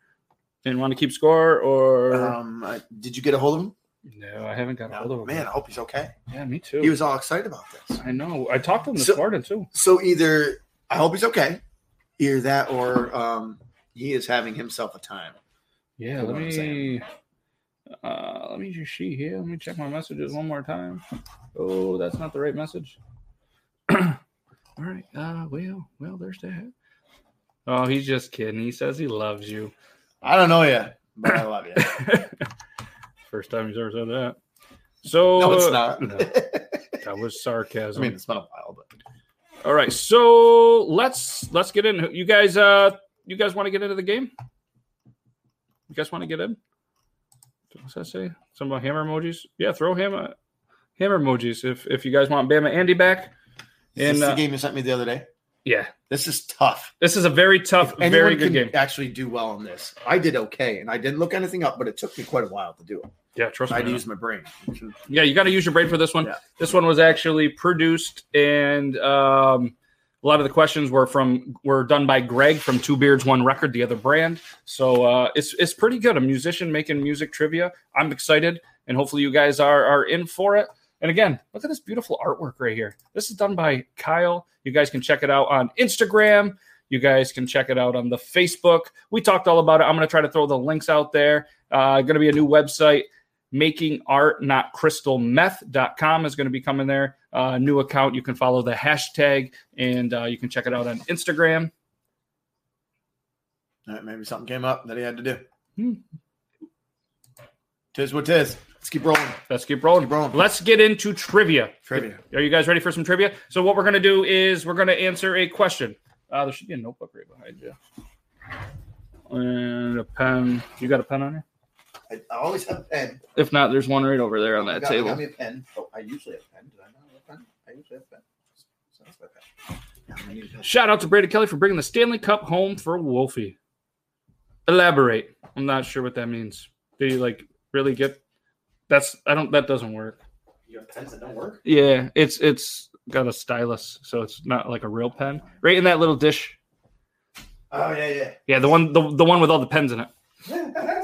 and want to keep score or. Um, I, did you get a hold of him? no, I haven't got a hold of Oh, him. man, I hope he's okay. Yeah, me too. He was all excited about this. I know. I talked to him this So- morning too. So either I hope he's okay, either that or um, he is having himself a time. Yeah, let know what I'm me uh let me just see here. Let me check my messages one more time. Oh, that's not the right message. <clears throat> All right. Uh well, well, there's that. Oh, he's just kidding. He says he loves you. I don't know yet, but I love you. <laughs> First time he's ever said that. So no, it's not. <laughs> no, that was sarcasm. I mean, it's been a while, but All right, so let's let's get in. You guys, uh, you guys want to get into the game? You guys want to get in? What's that say? Some about hammer emojis? Yeah, throw hammer hammer emojis if if you guys want Bama Andy back. is And this the uh, game you sent me the other day? yeah, This is tough. this is a very tough, If very good can game. Actually, do well on this. I did okay, and I didn't look anything up, but it took me quite a while to do it. Yeah, trust me. I had to use my brain. Yeah, you got to use your brain for this one. Yeah. This one was actually produced, and um, a lot of the questions were from were done by Greg from Two Beards One Record, the other brand. So uh, it's it's pretty good. A musician making music trivia. I'm excited, and hopefully you guys are are in for it. And again, look at this beautiful artwork right here. This is done by Kyle. You guys can check it out on Instagram. You guys can check it out on the Facebook. We talked all about it. I'm going to try to throw the links out there. Uh, going to be a new website making art not crystal meth.com is going to be coming there uh, new account you can follow the hashtag and uh, you can check it out on instagram All right, maybe something came up that he had to do. Hmm. Tis what tis. Let's keep rolling. let's keep rolling Keep rolling. let's get into trivia Trivia. are you guys ready for some trivia so what we're going to do is we're going to answer a question uh, there should be a notebook right behind you and a pen you got a pen on you I, I always have a pen. if not there's one right over there on that got, table got me a pen. Oh, I usually have a pen. Did I not have a pen? I usually have a pen. So that's my pen. Yeah, I need a pen. Shout out to Brady Kelly for bringing the Stanley Cup home for Wolfie. Elaborate. I'm not sure what that means. Do you like really get? That's I don't. That doesn't work. You have pens that don't work? Yeah, it's it's got a stylus, so it's not like a real pen. Right in that little dish. Oh, yeah, yeah, Yeah, the one the, the one with all the pens in it. <laughs>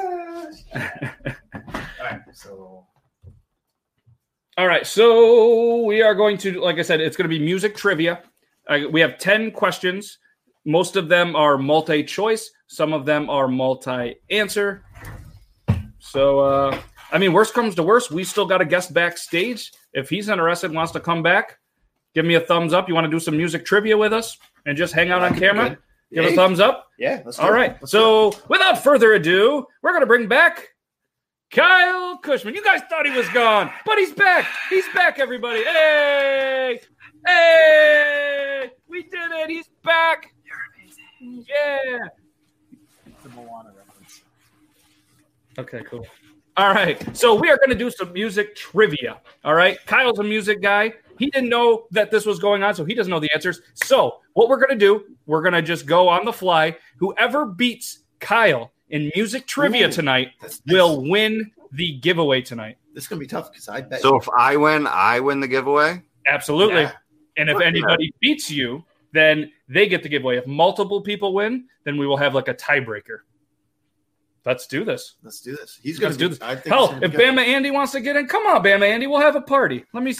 yeah. All right, so All right, so we are going to, like I said, it's going to be music trivia. Uh, we have 10 questions. Most of them are multi choice, some of them are multi answer. So, uh, I mean, worst comes to worst, we still got a guest backstage. If he's interested and wants to come back, give me a thumbs up. You want to do some music trivia with us and just hang out on camera? Give a thumbs up. Yeah, let's All do it. right. Let's do So, without further ado, we're going to bring back Kyle Cushman. You guys thought he was gone, but he's back. He's back, everybody. Hey! Hey! We did it. He's back. You're amazing. Yeah. the Moana reference. Okay, cool. All right. So we are going to do some music trivia. All right. Kyle's a music guy. He didn't know that this was going on, so he doesn't know the answers. So, what we're going to do, we're going to just go on the fly. Whoever beats Kyle in music trivia Ooh, tonight That's, will win the giveaway tonight. This is gonna be tough because I bet. So if I win, I win the giveaway. Absolutely. Yeah. And if Fuck anybody beats you, then they get the giveaway. If multiple people win, then we will have like a tiebreaker. Let's do this. Let's do this. He's gonna do this. I think Hell, if good. Bama Andy wants to get in, come on, Bama Andy. We'll have a party. Let me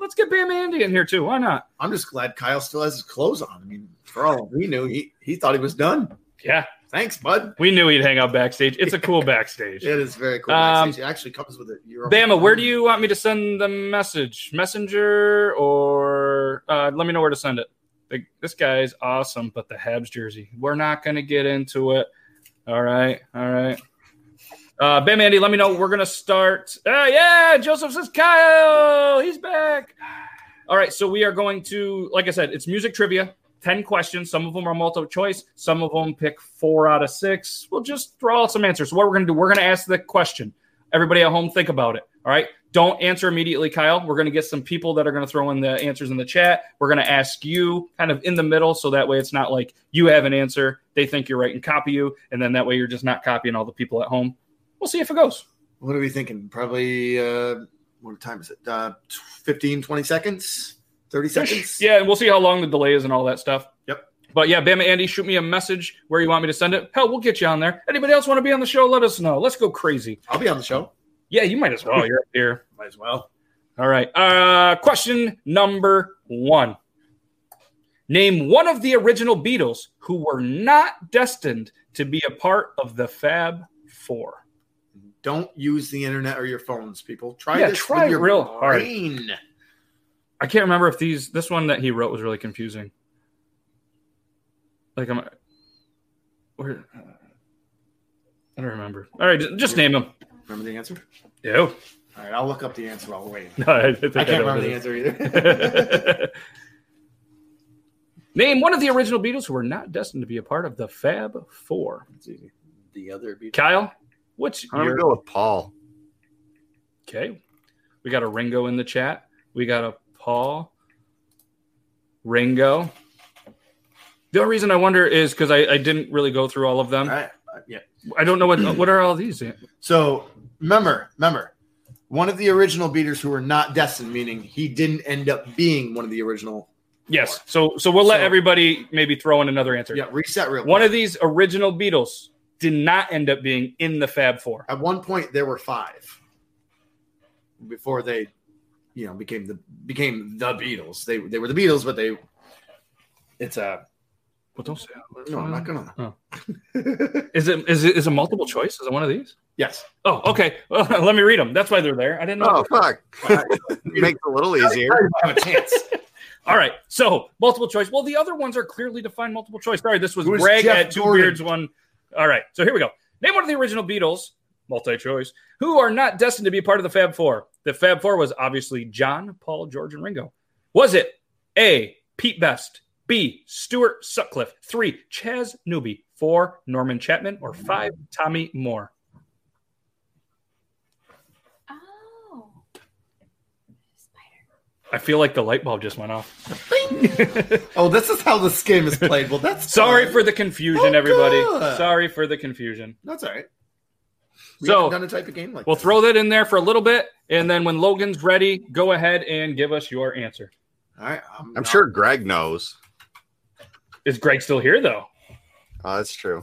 let's get Bama Andy in here too. Why not? I'm just glad Kyle still has his clothes on. I mean, for all we knew, he he thought he was done. Yeah, Thanks, bud. we knew he'd hang out backstage. It's a cool <laughs> backstage. It is very cool. Um, backstage. it actually comes with it. Your Bama, where do you want me to send the message? Messenger or uh, let me know where to send it. The, this guy's awesome, but the Habs jersey. We're not going to get into it. All right, all right. Uh, Bam Andy, let me know. We're gonna start. Uh, yeah, Joseph says Kyle, he's back. All right, so we are going to, like I said, it's music trivia. Ten questions. Some of them are multiple choice. Some of them pick four out of six. We'll just throw out some answers. So what we're gonna do? We're gonna ask the question. Everybody at home, think about it. All right. Don't answer immediately, Kyle. We're going to get some people that are going to throw in the answers in the chat. We're going to ask you kind of in the middle. So that way it's not like you have an answer, they think you're right and copy you. And then that way you're just not copying all the people at home. We'll see if it goes. What are we thinking? Probably uh what time is it? Uh 15, 20 seconds? 30 seconds? Yeah. And we'll see how long the delay is and all that stuff. Yep. But yeah, Bama Andy, shoot me a message where you want me to send it. Hell, we'll get you on there. Anybody else want to be on the show? Let us know. Let's go crazy. I'll be on the show. Yeah, you might as well. You're up here. <laughs> Might as well. All right. Uh, question number one. Name one of the original Beatles who were not destined to be a part of the Fab Four. Don't use the internet or your phones, people. Try Yeah, this try with your real hard. brain. I can't remember if these this one that he wrote was really confusing. Like I'm, where? I don't remember. All right, just name them. Remember the answer? Yeah. All right, I'll look up the answer while we're waiting. No, <laughs> I, think I can't know remember the answer either. <laughs> Name one of the original Beatles who were not destined to be a part of the Fab Four. the other Beatles. Kyle, what's I'm gonna your go with Paul. okay? We got a Ringo in the chat. We got a Paul. Ringo. The only reason I wonder is because I, I didn't really go through all of them. All right. Yeah. I don't know what what are all these. So remember, remember, one of the original beaters who were not destined, meaning he didn't end up being one of the original. Yes, so so we'll let So- everybody maybe throw in another answer. Yeah, reset real. One quick. of these original Beatles did not end up being in the Fab Four. At one point, there were five before they, you know, became the became the Beatles. They they were the Beatles, but they. It's a Well, don't say that. no. I'm not gonna. Oh. <laughs> Is it is it is it multiple choice? Is it one of these? yes. Oh, okay. Well, <laughs> let me read them. That's why they're there. I didn't know. Oh fuck! <laughs> Makes it a little easier. I have a chance. All right. So multiple choice. Well, the other ones are clearly defined multiple choice. Sorry, this was Who's Greg Jeff at Two Gordon? Beards one. All right. So here we go. Name one of the original Beatles, multi choice, who are not destined to be part of the Fab Four. The Fab Four was obviously John, Paul, George, and Ringo. Was it A. Pete Best, B. Stuart Sutcliffe, three. Chas Newby, four. Norman Chapman, or five. Tommy Moore. Oh. I feel like the light bulb just went off. <laughs> Oh, this is how this game is played. Well, that's <laughs> Sorry fine. for the confusion, Oh, everybody. good. Sorry for the confusion. That's all right. We So- haven't done a type of game like We'll this. throw that in there for a little bit, and then when Logan's ready, go ahead and give us your answer. All right. I'm, I'm sure Greg knows. Is Greg still here, though? Oh, that's true.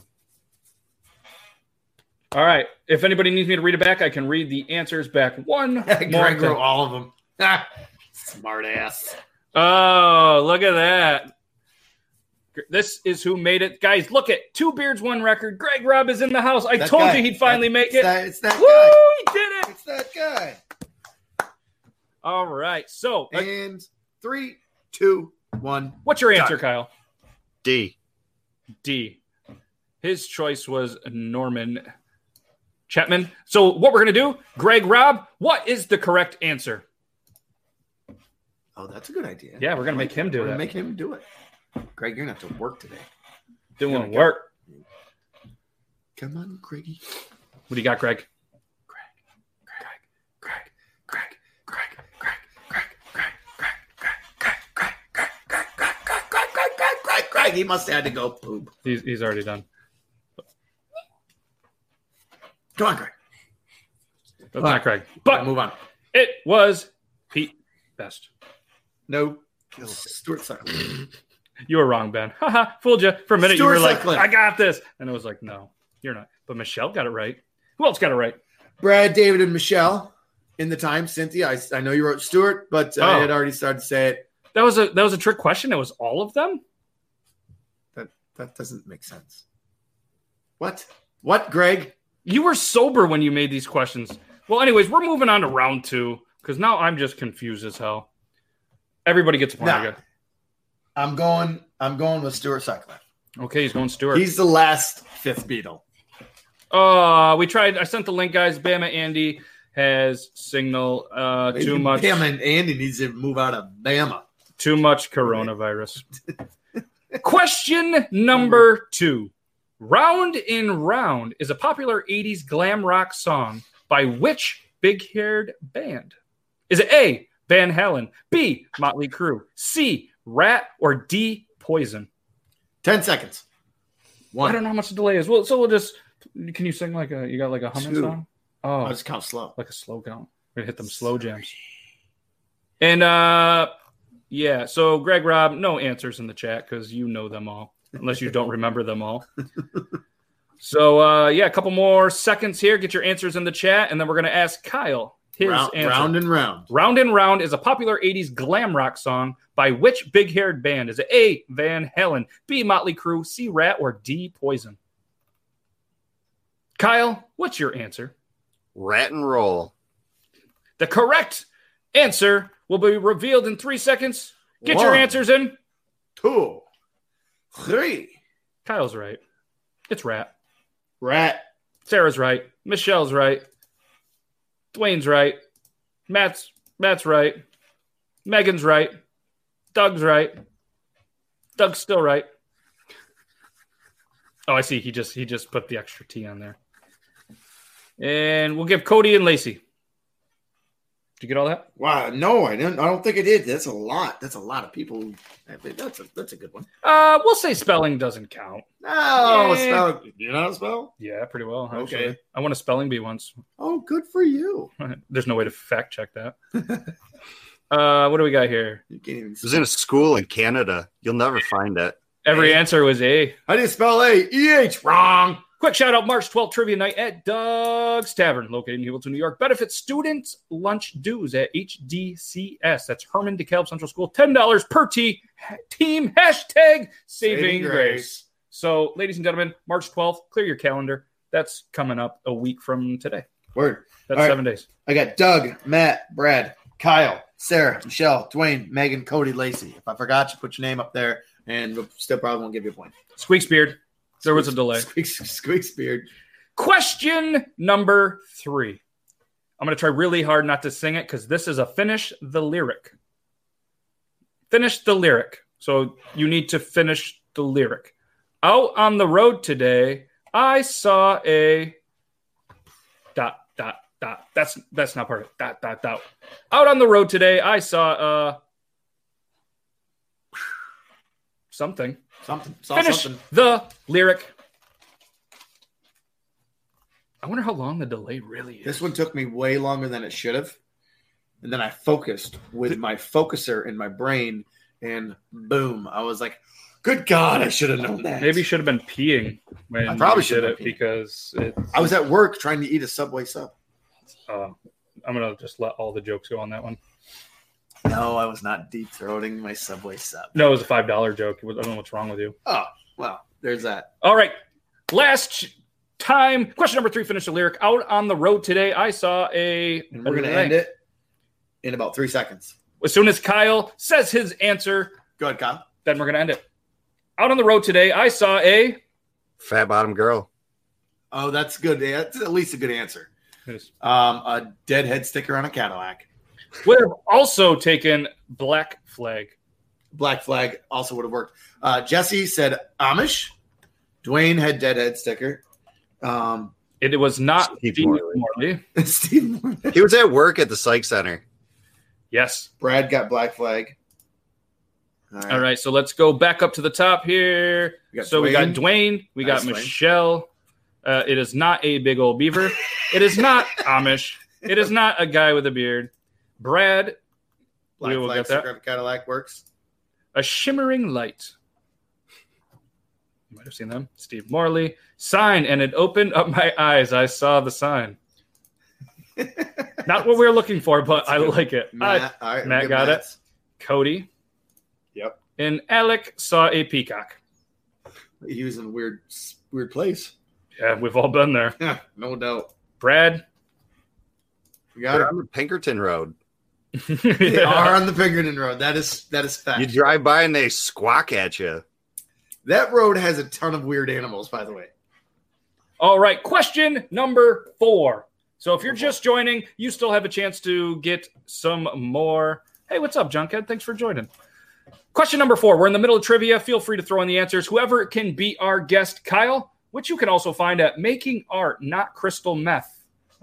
All right. If anybody needs me to read it back, I can read the answers back one <laughs> more Greg wrote all of them. <laughs> Smart ass. Oh, look at that. This is who made it. Guys, look at Two Beards, One Record. Greg Robb is in the house. I That told guy. you he'd finally That- make it's it. That, it's that Woo! guy. He did it. It's that guy. All right. So, uh, And three, two, one. what's your answer, Done. Kyle? D. D. His choice was Norman Chapman. So what we're gonna do, Greg Robb, what is the correct answer? Oh, that's a good idea. Yeah, we're gonna make him do We're. Make him do it. Greg, you're gonna have to work today. Didn't want work. Come on, Greggy. What do you got, Greg? Craig, he must have had to go poop. He's, he's already done. Come on, Craig. That's All not. Craig. But But move on. it was Pete Best. No. Stuart Sutcliffe. You were wrong, Ben. <laughs> Haha, fooled you. For a minute, Stuart you were like, I got this. And it was like, no, you're not. But Michelle got it right. Who else got it right? Brad, David, and Michelle in the time. Cynthia, I, I know you wrote Stuart, but I Oh. had already started to say it. That was a that was a trick question. It was all of them. That doesn't make sense. What? What, Greg? You were sober when you made these questions. Well, anyways, we're moving on to round two because now I'm just confused as hell. Everybody gets a point. Nah. again. I'm going. I'm going with Stuart Sutcliffe. Okay, he's going Stewart. He's the last fifth Beatle. Uh, we tried. I sent the link, guys. Bama Andy has signal. Uh, too much. Bama and Andy needs to move out of Bama. Too much coronavirus. <laughs> Question number two. Round in Round is a popular 80s glam rock song by which big haired band? Is it A, Van Halen, B, Motley Crue, C, Ratt, or D, Poison? Ten seconds. One. I don't know how much the delay is. Well, so we'll just. Can you sing like a. You got like a humming Two. song? Oh, I'll just count slow. like a slow count. We're gonna hit them slow jams. And uh yeah, so Greg Robb, no answers in the chat because you know them all, unless you don't <laughs> remember them all. so uh yeah, a couple more seconds here. Get your answers in the chat, and then we're gonna ask Kyle his Round, answer. round and round. Round and Round is a popular 80s glam rock song by which big haired band? Is it A, Van Halen, B, Motley Crue, C, Ratt, or D, Poison? Kyle, what's your answer? Rat and roll. The correct answer will be revealed in three seconds. Get your answers in. Two. Three. Kyle's right. It's Ratt. Ratt. Sarah's right. Michelle's right. Dwayne's right. Matt's Matt's right. Megan's right. Doug's right. Doug's still right. Oh, I see. He just he just put the extra T on there. And we'll give Cody and Lacey. Did you get all that? Wow. No, I didn't. I don't think I did. That's a lot. That's a lot of people. That's a that's a good one. Uh, we'll say spelling doesn't count. No, Yeah. spell. You know how to spell? Yeah, pretty well. Okay. I won a spelling bee once. Oh, good for you. <laughs> There's no way to fact check that. <laughs> uh, what do we got here? You can't even. It was in a school in Canada. You'll never find it. Every Hey. answer was A. How do you spell A? E H. Wrong. Quick shout out March 12th trivia night at Doug's Tavern, located in Hamilton, New York. Benefit students lunch dues at HDCS. That's Hermon DeKalb Central School. $10 per tea. Team hashtag saving, Saving grace. grace. So, ladies and gentlemen, March 12th, clear your calendar. That's coming up a week from today. Word. That's All right. seven days. I got Doug, Matt, Brad, Kyle, Sarah, Michelle, Dwayne, Megan, Cody, Lacey. If I forgot you, put your name up there, and we'll still probably won't give you a point. Squeaks beard. There was a delay. Squeaks, squeaks beard. Question number three. I'm going to try really hard not to sing it because this is a finish the lyric. Finish the lyric. So you need to finish the lyric. Out on the road today, I saw a dot dot dot. That's that's not part of it. Dot dot dot. Out on the road today, I saw uh something. Something. Saw Finish something. the lyric. I wonder how long the delay really is. This one took me way longer than it should have. And then I focused with my focuser in my brain, and boom, I was like, good God, I should have known that. Maybe you should have been peeing when I probably should have it been peeing. because it, I was at work trying to eat a Subway sub. uh, I'm gonna just let all the jokes go on that one. No, I was not deep throating my Subway sub. No, it was a five dollar joke. I don't know what's wrong with you. Oh, well, there's that. All right, last time. Question number three. Finish the lyric. Out on the road today, I saw a. And we're going to end it in about three seconds. As soon as Kyle says his answer, Go ahead, Kyle. then we're gonna end it. Out on the road today, I saw a. Fat bottom girl. Oh, that's good. That's at least a good answer. Um, a dead head sticker on a Cadillac. Would have also taken black flag. Black flag also would have worked. Uh, Jesse said Amish. Dwayne had deadhead sticker. Um, It was not Steve <laughs> Steve Morley. Morley. Steve Moore. He was at work at the psych center. Yes. Brad got black flag. All All right, so let's go back up to the top here. We got so we got Dwayne. Dwayne, we got Nice, Dwayne. Michelle. Uh, it is not a big old beaver. it is not <laughs> Amish. It is not a guy with a beard. Brad, Black we will Flag get that. Cadillac works. a shimmering light. You might have seen them. Steve Morley. Sign, and it opened up my eyes. I saw the sign. Not what we are looking for, but I like it. Matt, all right, Matt we'll got it. Cody. Yep. And Alec saw a peacock. He was in a weird, weird place. Yeah, we've all been there. Yeah, <laughs> no doubt. Brad. We got They're it. on the Pinkerton Road. They are on the Pinkerton Road. That is that is fact. You drive by and they squawk at you. that road has a ton of weird animals, by the way. All right, question number four. So if you're oh, just joining, you still have a chance to get some more. Hey, what's up, Junkhead? Thanks for joining. Question number four. We're in the middle of trivia. Feel free to throw in the answers. Whoever can be our guest, Kyle, which you can also find at Making Art, Not Crystal Meth.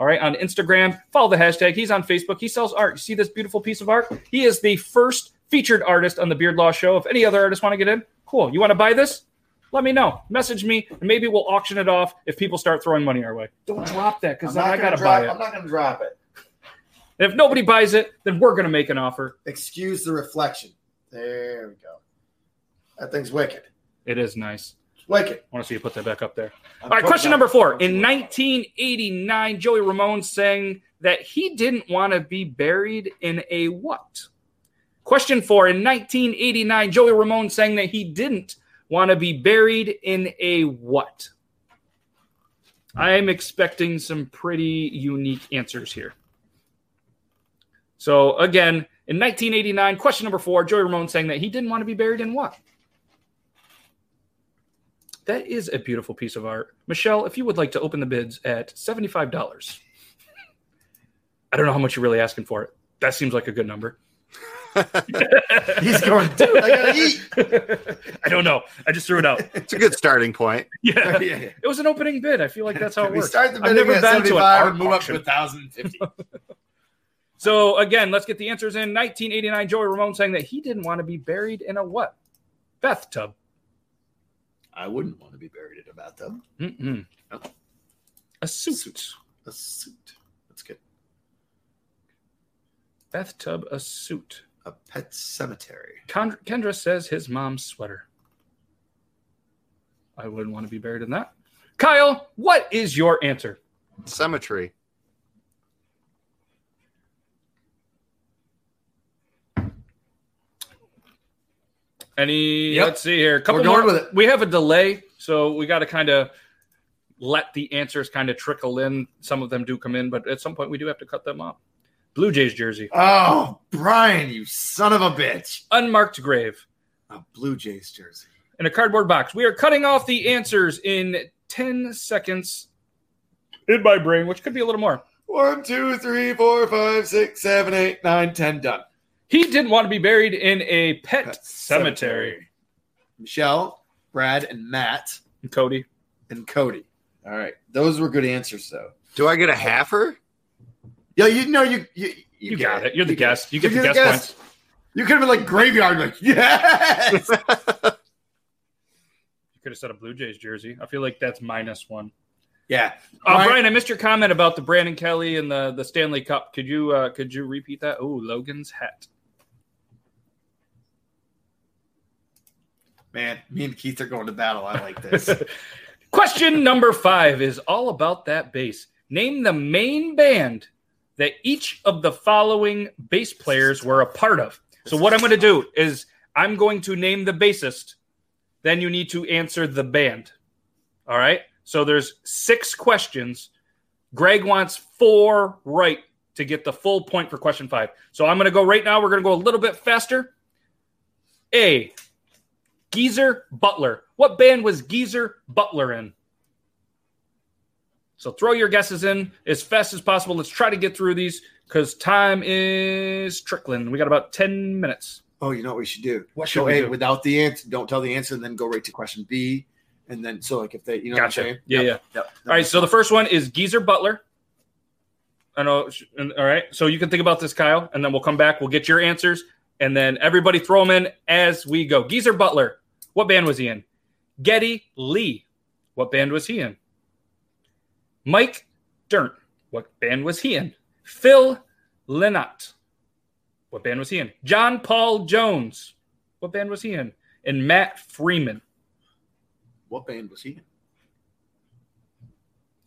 All right, on Instagram, follow the hashtag. He's on Facebook. He sells art. You see this beautiful piece of art? He is the first featured artist on the Beard Law Show. If any other artists want to get in, cool. You want to buy this? Let me know. Message me, and maybe we'll auction it off if people start throwing money our way. Don't drop that because I'm then not I gonna gotta drop, buy it. I'm not going to drop it. And if nobody buys it, then we're gonna make an offer. Excuse the reflection. There we go. That thing's wicked. It is nice. It's it. I want to see you put that back up there. I'm All right, question number four. In 1989, Joey Ramone sang that he didn't want to be buried in a what? Question four. In 1989, Joey Ramone sang that he didn't want to be buried in a what? I am expecting some pretty unique answers here. So, again, in 1989, question number four, Joey Ramone saying that he didn't want to be buried in what? That is a beautiful piece of art. Michelle, if you would like to open the bids at $75. I don't know how much you're really asking for it. That seems like a good number. <laughs> He's going, dude, I got to eat. <laughs> I don't know. I just threw it out. It's a good starting point. <laughs> Yeah. yeah, yeah. It was an opening bid. I feel like that's how it we works. start the I've never at been to an 75 art and move up auction. to 1,050. So again, let's get the answers in. 1989, Joey Ramone saying that he didn't want to be buried in a what? Bathtub. I wouldn't want to be buried in a bathtub. Mm-mm. No. A suit. Suit. A suit. That's good. Bathtub, a suit. A pet cemetery. Kond- Kendra says his mom's sweater. I wouldn't want to be buried in that. Kyle, what is your answer? Cemetery. Any? Yep. Let's see here. Couple We're going more. with it. We have a delay, so we got to kind of let the answers kind of trickle in. Some of them do come in, but at some point we do have to cut them off. Blue Jays jersey, Oh, Brian, you son of a bitch. unmarked grave, A Blue Jays jersey. in a cardboard box. We are cutting off the answers in ten seconds. In my brain, which could be a little more. One, two, three, four, five, six, seven, eight, nine, ten. Done. He didn't want to be buried in a pet, Pet cemetery. Michelle, Brad, and Matt, Cody. and Cody. All right. Those were good answers, though. Do I get a halfer? Yeah, you know, you you, You, get got it. You're the get guest. You get the the guest guest. points. You could have been like graveyard, like <laughs> yes. You could have said a Blue Jays jersey. I feel like that's minus one. yeah. Uh, Brian- Brian, I missed your comment about the Brandon Kelly and the the Stanley Cup. Could you uh, could you repeat that? Oh, Logan's hat. Man, me and Keith are going to battle. I like this. <laughs> Question number five is all about that bass. Name the main band that each of the following bass players were a part of. So what I'm going to do is I'm going to name the bassist. Then you need to answer the band. All right. So there's six questions. Greg wants four right to get the full point for question five. So I'm going to go right now. We're going to go a little bit faster. A. Geezer Butler. What band was Geezer Butler in? So throw your guesses in as fast as possible. Let's try to get through these because time is trickling. We got about 10 minutes. oh, you know what we should do? What should Go we A do? without the answer. Don't tell the answer, and then go right to question B. And then, so like if they, you know, Gotcha. what I'm saying? Yeah, Yep, Yep. All right. So the first one is Geezer Butler. I know. All right. So you can think about this, Kyle, and then we'll come back. We'll get your answers, and then everybody throw them in as we go. Geezer Butler, what band was he in? Geddy Lee, what band was he in? Mike Dirnt, what band was he in? Phil Lynott, what band was he in? John Paul Jones, what band was he in? And Matt Freeman. What band was he in?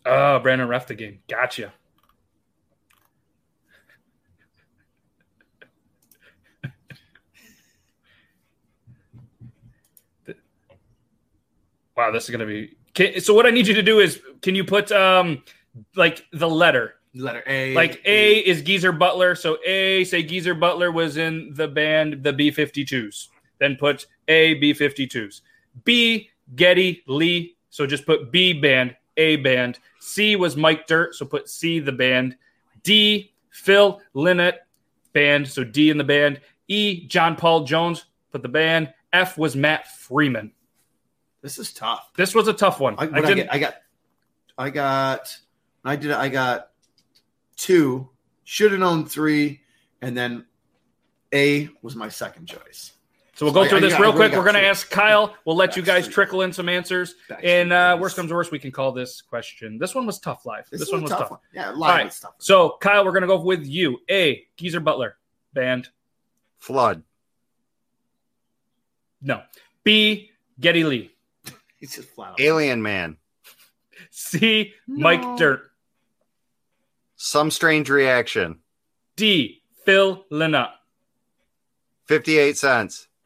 Oh, Brandon ref the game. Gotcha. Wow, this is gonna be. Can, so what I need you to do is, can you put um like the letter? Letter A. Like A is Geezer Butler. So A, say Geezer Butler was in the band the B 52s. Then put A B 52s. B, Geddy Lee. So just put B band, A band. C was Mike Dirnt. So put C the band. D, Phil Lynott band. So D in the band. E, John Paul Jones. Put the band. F was Matt Freeman. This is tough. This was a tough one. I, I I, didn't. get, I got, I got, I did, I got two. Should have known three, and then A was my second choice. So we'll go I- through I this I real really quick. got We're going to ask Kyle. We'll let you guys Backstreet. trickle in some answers. Backstreet And uh, worst comes to worst, we can call this question. This one was tough live. This, This, one was tough, tough. one. Yeah, a All right. of it's tough. So, Kyle, we're going to go with you. A, Geezer Butler band. Flood. No. B, Geddy Lee. He's just flat out. Alien Man. C, Mike Dirnt. Some strange reaction. D, Phil Lynott. 58 cents. <laughs>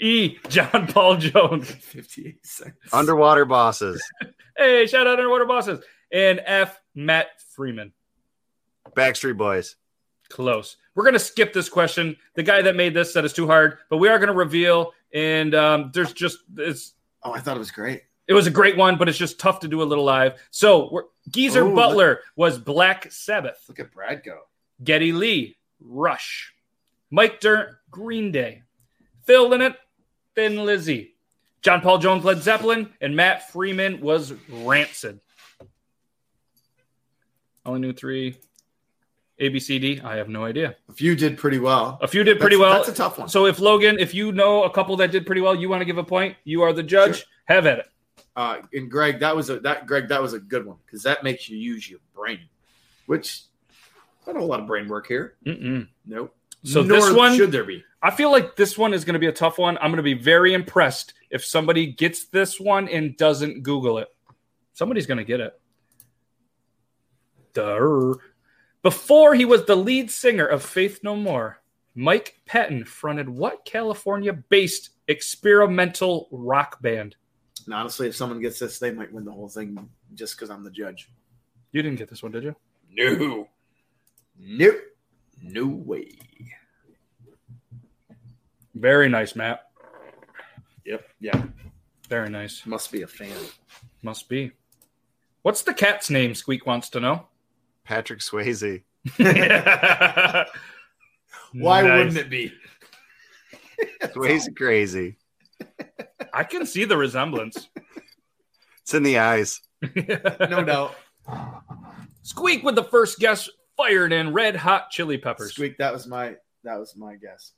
E, John Paul Jones. <laughs> 58 cents. Underwater bosses. <laughs> Hey, shout out Underwater Bosses. And F, Matt Freeman. Backstreet Boys. Close. We're going to skip this question. The guy that made this said it's too hard, but we are going to reveal. And um, there's just it's Oh, I thought it was great. it was a great one, but it's just tough to do a little live. So we're, Geezer Oh, Butler was Black Sabbath. Look at Brad go. Geddy Lee, Rush. Mike Dirnt, Green Day. Phil Lynott, Thin Lizzy. John Paul Jones, Led Zeppelin, and Matt Freeman was Rancid. Only knew three. A, B, C, D. I have no idea. A few did pretty well. A few did pretty That's- well. That's a tough one. So if Logan, if you know a couple that did pretty well, you want to give a point. You are the judge. Sure. Have at it. Uh, and Greg, that was a that Greg, that was a good one because that makes you use your brain, which not a lot of brain work here. Mm-mm. Nope. So Nor this one, should there be? I feel like this one is going to be a tough one. I'm going to be very impressed if somebody gets this one and doesn't Google it. Somebody's going to get it. Duh. Before he was the lead singer of Faith No More, Mike Patton fronted what California-based experimental rock band? And honestly, if someone gets this, they might win the whole thing just because I'm the judge. You didn't get this one, did you? No. Nope. No way. Very nice, Matt. Yep. Yeah. Very nice. Must be a fan. Must be. What's the cat's name? Squeak wants to know. Patrick Swayze. <laughs> Why Nice. wouldn't it be? Swayze crazy. I can see the resemblance. It's in the eyes. <laughs> No doubt. Squeak with the first guess fired in red hot chili peppers. Squeak. That was my that was my guess.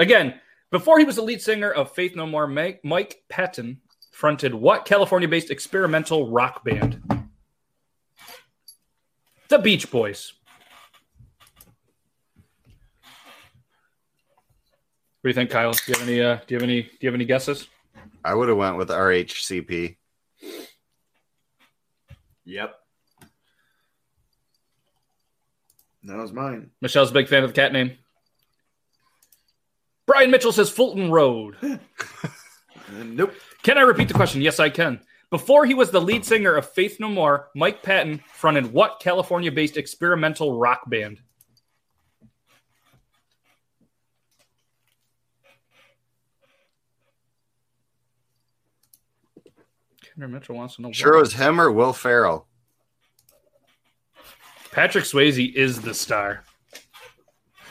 Again, before he was the lead singer of Faith No More, Mike, Mike Patton fronted what California based experimental rock band? The Beach Boys. What do you think, Kyle? Do you have any? Uh, do you have any? Do you have any guesses? I would have went with RHCP. Yep. That was mine. Michelle's a big fan of the cat name. Brian Mitchell says Fulton Road. <laughs> Nope. Can I repeat the question? Yes, I can. Before he was the lead singer of Faith No More, Mike Patton fronted what California based experimental rock band? Kendra Mitchell wants to know. Sure, it what- was him or Will Ferrell. Patrick Swayze is the star.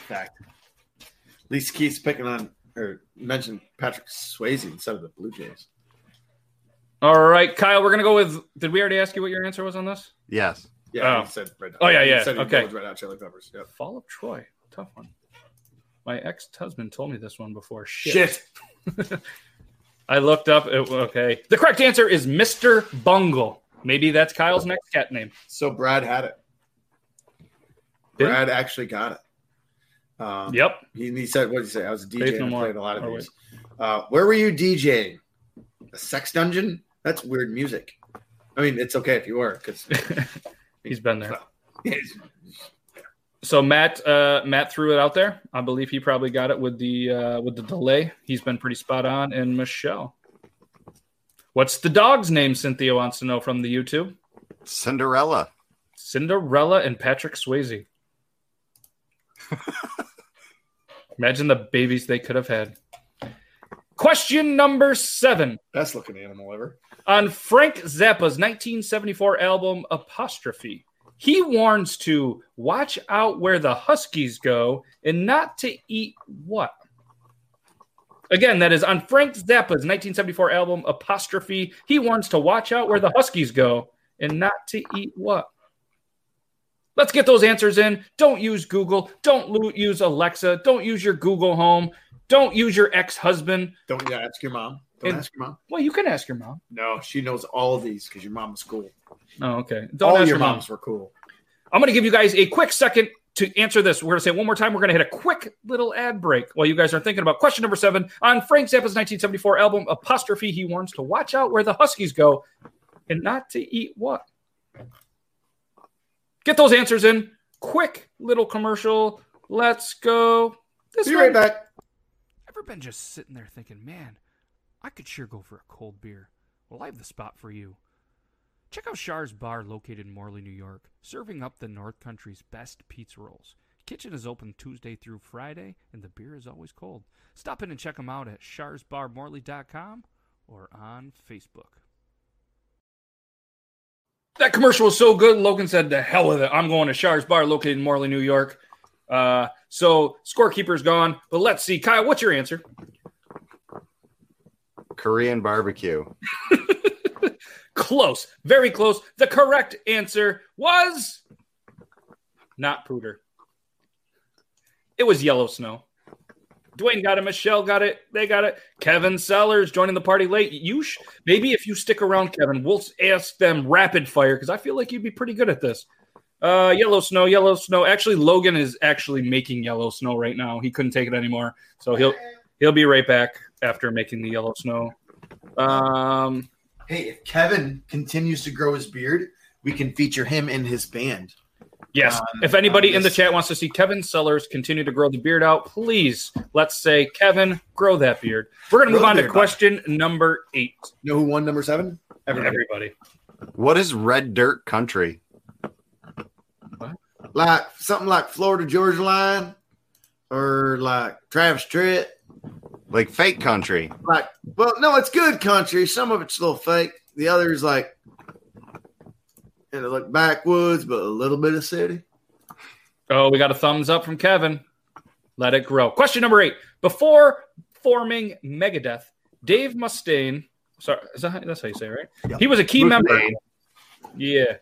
Fact. At least Keith's picking on or mentioned Patrick Swayze instead of the Blue Jays. All right, Kyle, we're going to go with. Did we already ask you what your answer was on this? Yes. Yeah, Oh. he said red. Oh, yeah, he yeah, said he okay. goes Red Hot Chili Peppers. Yep. Fall of Troy. Tough one. My ex husband told me this one before. Shit. Shit. <laughs> I looked up. It, okay. The correct answer is Mr. Bungle. Maybe that's Kyle's next cat name. So Brad had it. Did he? Brad actually got it. Um, Yep. He, he said, "What did he say? I was a DJ no and more. played a lot of Oh, these." Uh, where were you DJing? A sex dungeon? That's weird music. I mean, it's okay if you were because <laughs> He's been there. <laughs> So Matt, uh, Matt threw it out there. I believe he probably got it with the uh, with the delay. He's been pretty spot on. And Michelle, what's the dog's name? Cynthia wants to know from the YouTube. Cinderella. Cinderella and Patrick Swayze. <laughs> Imagine the babies they could have had. Question number seven. best looking animal ever. On Frank Zappa's 1974 album Apostrophe, he warns to watch out where the Huskies go and not to eat what? Again, that is on Frank Zappa's 1974 album Apostrophe. He warns to watch out where the Huskies go and not to eat what? Let's get those answers in. Don't use Google. Don't use Alexa. Don't use your Google Home. Don't use your ex husband. Don't yeah, ask your mom. Don't And- ask your mom. Well, you can ask your mom. No, she knows all these because your mom was cool. Oh, okay. Don't all ask your your mom. moms were cool. I'm going to give you guys a quick second to answer this. We're going to say it one more time. We're going to hit a quick little ad break while you guys are thinking about question number seven. On Frank Zappa's 1974 album, Apostrophe, he warns to watch out where the Huskies go and not to eat what? Get those answers in. Quick little commercial. Let's go. This Be one. right back. Ever been just sitting there thinking, man, I could sure go for a cold beer? Well, I have the spot for you. Check out Char's Bar located in Morley, New York, serving up the North Country's best pizza rolls. Kitchen is open Tuesday through Friday, and the beer is always cold. Stop in and check them out at charsbarmorley.com or on Facebook. That commercial was so good. Logan said, "The hell with it! I'm going to Char's Bar, located in Morley, New York." Uh, so scorekeeper's gone, but let's see, Kyle. What's your answer? Korean barbecue. <laughs> Close, very close. The correct answer was not Pooter. It was Yellow Snow. Dwayne got it. Michelle got it. They got it. Kevin Sellers joining the party late. You sh- maybe if you stick around, Kevin, we'll ask them rapid fire because I feel like you'd be pretty good at this. Uh, yellow snow, yellow snow. Actually, Logan is actually making yellow snow right now. He couldn't take it anymore, so he'll he'll be right back after making the yellow snow. Um, Hey, if Kevin continues to grow his beard, we can feature him in his band. Yes. on- if anybody on in the chat wants to see Kevin Sellers continue to grow the beard out, please let's say, Kevin, grow that beard. We're going to Grow move on to beard, question number eight. You know who won number seven? Everybody. Everybody. What is red dirt country? Like something like Florida Georgia line or like Travis Tritt. Like fake country. Like, well, no, it's good country. Some of it's a little fake. The other is like, you know, like backwoods, but a little bit of city. Oh, we got a thumbs up from Kevin. Let it grow. Question number eight. Before forming Megadeth, Dave Mustaine, sorry, is that that's how you say it, right? Yeah. He was a key member. Yeah.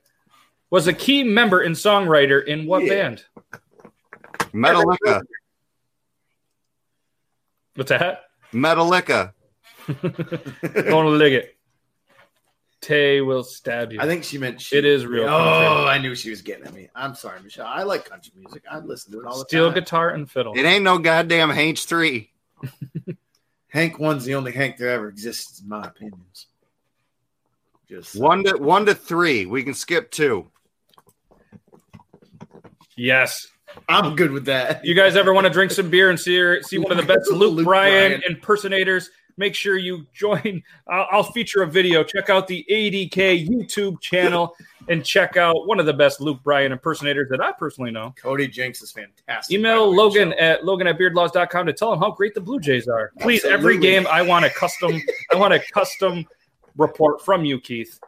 Was a key member and songwriter in what Yeah. band? Metallica. What's that? Metallica. Don't lig it. Tay will stab you. I think she meant she. It is real Oh, country. I knew she was getting at me. I'm sorry, Michelle. I like country music. I listen to it all the Steel time. guitar and fiddle. It ain't no goddamn Hank three. <laughs> Hank one's the only Hank there ever exists, in my opinions. Just One to one to three. We can skip two. Yes. I'm good with that. You guys ever want to drink some beer and see see one of the best Luke, Luke Bryan, Bryan. impersonators? Make sure you join. I'll, I'll feature a video. Check out the ADK YouTube channel <laughs> and check out one of the best Luke Bryan impersonators that I personally know. Cody Jinks is fantastic. Email Logan at logan at beardlaws.com to tell him how great the Blue Jays are. Please, every game I want a custom I want a custom report from you, Keith.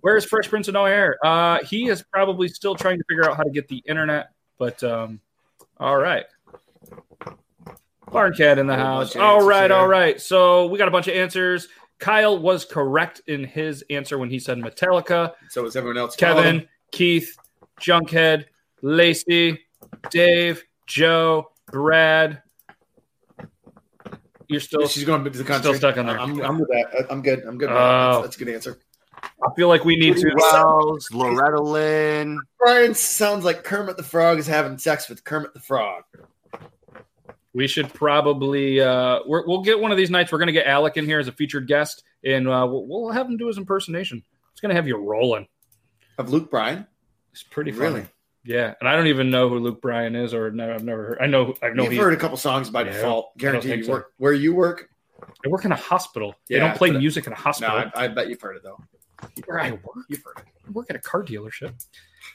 Where is Fresh Prince of No Hair? Uh, he is probably still trying to figure out how to get the internet, but um, all right. Barn Cat in the house. bunch of All answers right, here. all right. So we got a bunch of answers. Kyle was correct in his answer when he said Metallica. So is everyone else? Kevin, Keith, Junkhead, Lacey, Dave, Joe, Brad, You're still. She's going to the country. still stuck on there. I'm, I'm with that. I'm good. I'm good. Oh. That's, that's a good answer. I feel like we need to. Wells, Loretta Lynn. Brian sounds like Kermit the Frog is having sex with Kermit the Frog. We should probably. Uh, we're, we'll get one of these nights. We're going to get Alec in here as a featured guest, and uh, we'll, we'll have him do his impersonation. It's going to have you rolling. Of Luke Bryan? It's pretty funny. Really? Yeah, and I don't even know who Luke Bryan is, or no, I've never heard. I know. I know You've he. heard a couple songs by Yeah, default. I Guarantee you so. work where you work. I work in a hospital. They don't play but- music in a No, hospital. I, I bet you've heard it though. Where I work. I work at a car dealership.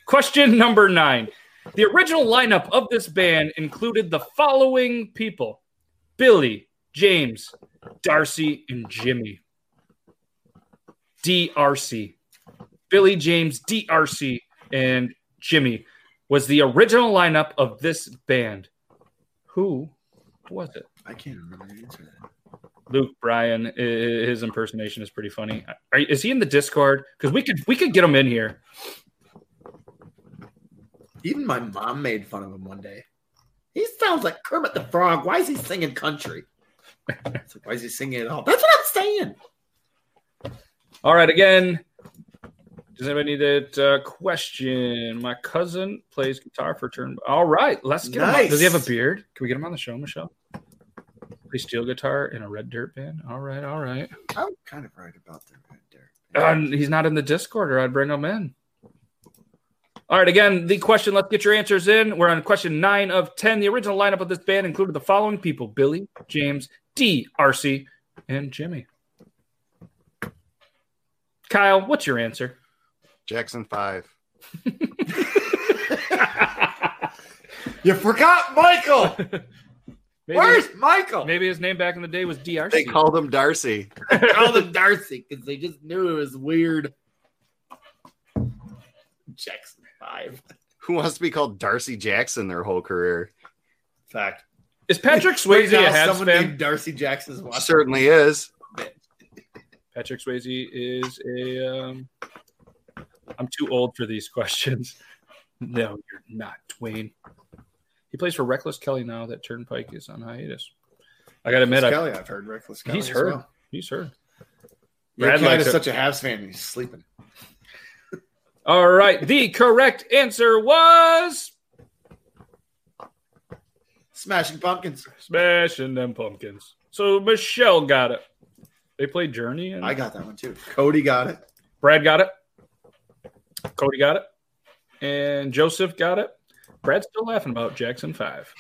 Question number nine. The original lineup of this band included the following people Billy, James, Darcy, and Jimmy. DRC. Billy, James, DRC, and Jimmy was the original lineup of this band. Who was it? I can't remember the answer. Luke Bryan, his impersonation is pretty funny. Are, is he in the Discord? Because we could we could get him in here. Even my mom made fun of him one day. He sounds like Kermit the Frog. Why is he singing country? Like, why is he singing at all? That's what I'm saying. All right, again. Does anybody need that uh, question? My cousin plays guitar for turn. All right, let's get him. On. Does he have a beard? Can we get him on the show, Michelle? Play steel guitar in a red dirt band. All right, all right. I'm kind of right about that right there. Uh, he's not in the Discord, or I'd bring him in. All right, again, the question. Let's get your answers in. We're on question nine of ten. The original lineup of this band included the following people: Billy, James, D, RC, and Jimmy. Kyle, what's your answer? Jackson Five. <laughs> You forgot Michael. <laughs> Maybe, Where's Michael? maybe his name back in the day was DRC. They called him Darcy. They called him Darcy <laughs> because they just knew it was weird. Jackson Five. Who wants to be called Darcy Jackson their whole career? Fact. Is Patrick <laughs> Right Swayze now, a Habs someone fan? named Darcy Jackson is watching. Certainly is. Patrick Swayze is a. Um, I'm too old for these questions. <laughs> No, you're not, Dwayne. He plays for Reckless Kelly now that Turnpike is on hiatus. I got to admit, Kelly, I've heard Reckless Kelly. he's heard. well. He's heard. Brad is such a Habs fan. He's sleeping. All right. The correct answer was Smashing Pumpkins. Smashing Them Pumpkins. So Michelle got it. They played Journey, and I got that one too. Cody got it. Brad got it. Cody got it. And Joseph got it. Brad's still laughing about Jackson 5.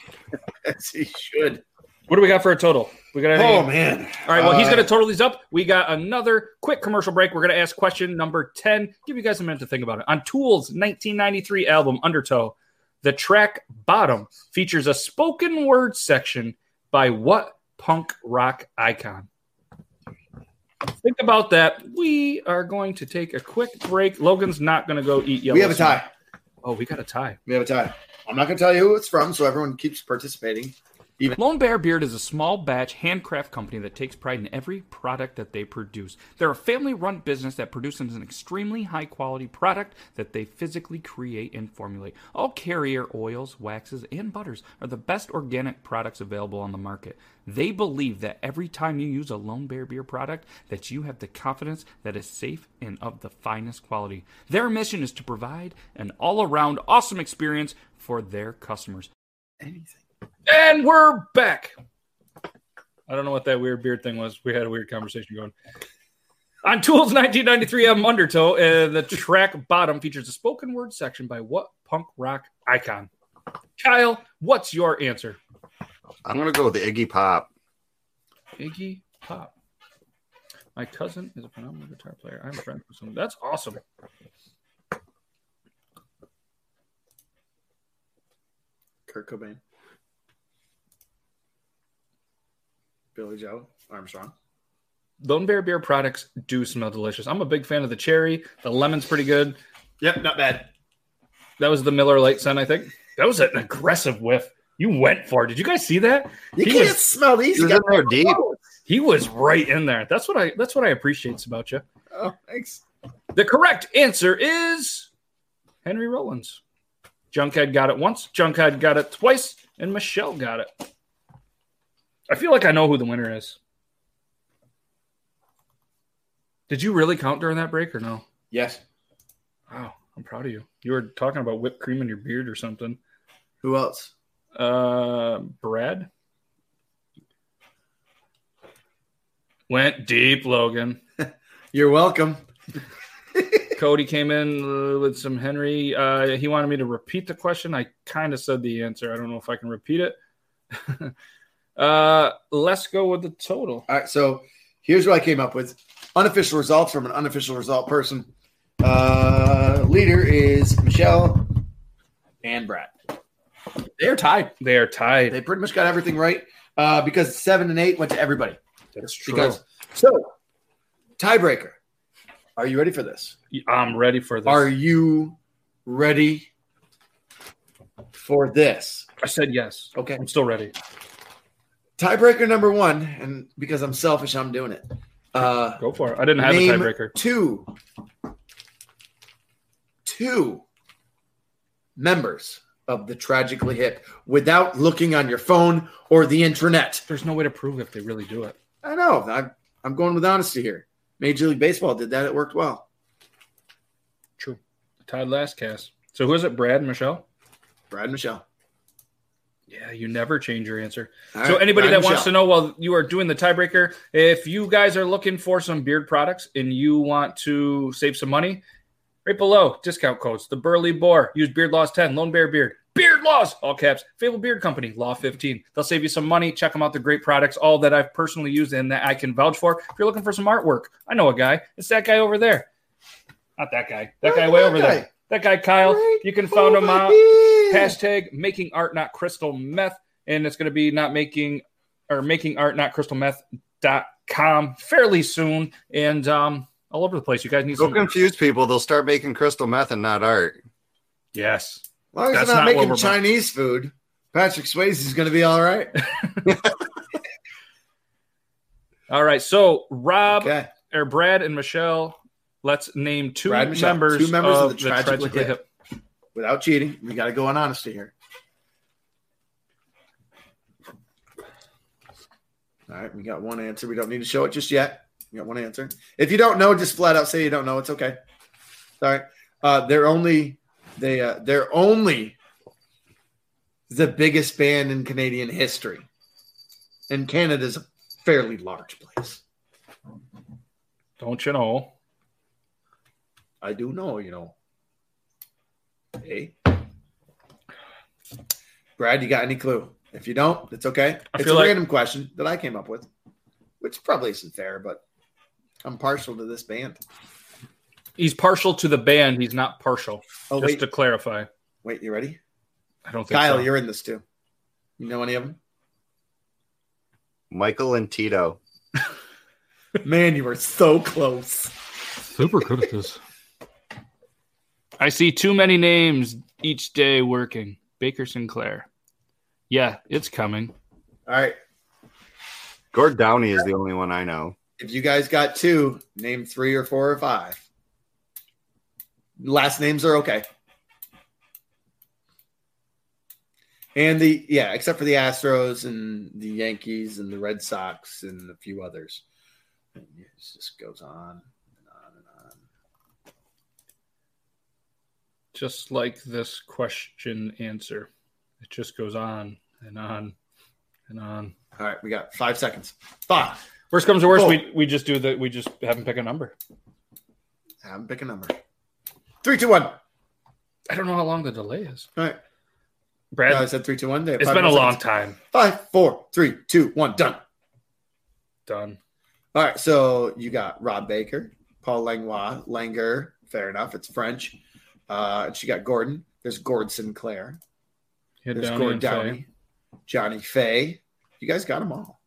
As he should. What do we got for a total? We got any? Oh man. All right, well, he's Uh, going to total these up. We got another quick commercial break. We're going to ask question number 10. Give you guys a minute to think about it. On Tool's 1993 album, Undertow, the track Bottom features a spoken word section by what punk rock icon? Think about that. We are going to take a quick break. Logan's not going to go eat yellow. we have a tie. Oh, we got a tie. We have a tie. I'm not going to tell you who it's from, so everyone keeps participating. Lone Bear Beard is a small batch handcraft company that takes pride in every product that they produce. They're a family run business that produces an extremely high quality product that they physically create and formulate. All carrier oils, waxes, and butters are the best organic products available on the market. They believe that every time you use a Lone Bear Beard product that you have the confidence that it's safe and of the finest quality. Their mission is to provide an all-around awesome experience for their customers. Anything. And we're back. I don't know what that weird beard thing was. We had a weird conversation going. On Tool's 1993 album Undertow, uh, the track Bottom features a spoken word section by what punk rock icon? Kyle, what's your answer? I'm gonna go with Iggy Pop. Iggy Pop. My cousin is a phenomenal guitar player. I'm friends with him. That's awesome. Kurt Cobain. Billie Joe Armstrong. Lone Bear Beard products do smell delicious. I'm a big fan of the cherry. The lemon's pretty good. Yep, not bad. That was the Miller Lite Sun, I think. That was an aggressive whiff. You went for it. Did you guys see that? You He can't was- smell these. He was in there deep. He was right in there. That's what I that's what I appreciate about you. Oh, thanks. The correct answer is Henry Rollins. Junkhead got it once, Junkhead got it twice, and Michelle got it. I feel like I know who the winner is. Did you really count during that break or no? Yes. Wow, I'm proud of you. You were talking about whipped cream in your beard or something. Who else? Uh, Brad went deep. Logan <laughs> You're welcome. <laughs> Cody came in uh, with some Henry. Uh, he wanted me to repeat the question. I kind of said the answer. I don't know if I can repeat it. <laughs> uh, let's go with the total. All right, so here's what I came up with: unofficial results from an unofficial result person. Uh, leader is Michelle and Brad. They're tied. They are tied. They pretty much got everything right uh, because seven and eight went to everybody. That's true. Because so tiebreaker. Are you ready for this? I'm ready for this. Are you ready for this? I said yes. Okay. I'm still ready. Tiebreaker number one, and because I'm selfish, I'm doing it. Uh, Go for it. I didn't have name a tiebreaker. Two, two members of the Tragically Hip without looking on your phone or the internet. There's no way to prove if they really do it. I know. I'm, I'm going with honesty here. Major League Baseball did that. It worked well. True. Tied last cast. So who is it? Brad and Michelle? Brad and Michelle. Yeah, you never change your answer. All so right, anybody that wants to know while you are doing the tiebreaker, if you guys are looking for some beard products and you want to save some money, right below discount codes: the Burley Boar, use Beard Laws ten, Lone Bear Beard, Beard Laws, all caps, Fable Beard Company, Law fifteen. They'll save you some money. Check them out; they're great products, all that I've personally used and that I can vouch for. If you're looking for some artwork, I know a guy. It's that guy over there. Not that guy. That guy way that over guy? there. That guy Kyle. You can find him out here. Hashtag making art not crystal meth and it's going to be not making or making art not crystal meth dot com fairly soon and um all over the place you guys need Don't some confuse people. They'll start making crystal meth and not art. yes As long as That's they're not, not making we're- Chinese food, Patrick Swayze is going to be all right. <laughs> <laughs> all right so rob Okay. or brad and michelle let's name two Brad and Michelle, members, two members of, of the the Tragically tragically Hip. hip Without cheating, we got to go on honesty here. All right, we got one answer. We don't need to show it just yet. We got one answer. If you don't know, just flat out say you don't know. It's okay. All right. Uh, they're only they uh, they're only the biggest band in Canadian history, and Canada's a fairly large place. don't you know I do know, you know. Hey, Brad, you got any clue? If you don't, it's okay. I it's a like- random question that I came up with, which probably isn't fair, but I'm partial to this band. he's partial to the band he's not partial Oh just wait, to clarify wait, you ready? i don't think Kyle, so. you're in this too. You know any of them? Michael and Tito. <laughs> Man, you were so close. Super good at this. I see too many names each day working. Baker Sinclair. Yeah, it's coming. All right, Gord Downie is the only one I know. if you guys got two, name three or four or five. Last names are okay. And the yeah, except for the Astros and the Yankees and the Red Sox and a few others. And it just goes on on and on. Just like this question answer. It just goes on and on and on. All right, we got five seconds. Five. Worst comes to worst, Four. we, we just do that. We just have him pick a number. Have them pick a number. Three, two, one. I don't know how long the delay is. right. Brad, No, I said three, two, one. They have it's been a long seconds. time. Five, four, three, two, one. Done. Done. All right, so you got Rob Baker, Paul Langlois, Langer. Fair enough, it's French. Uh, and she got Gordon. There's Gord Sinclair. Hit There's Downie Gord. Downie, Johnny Fay. You guys got them all.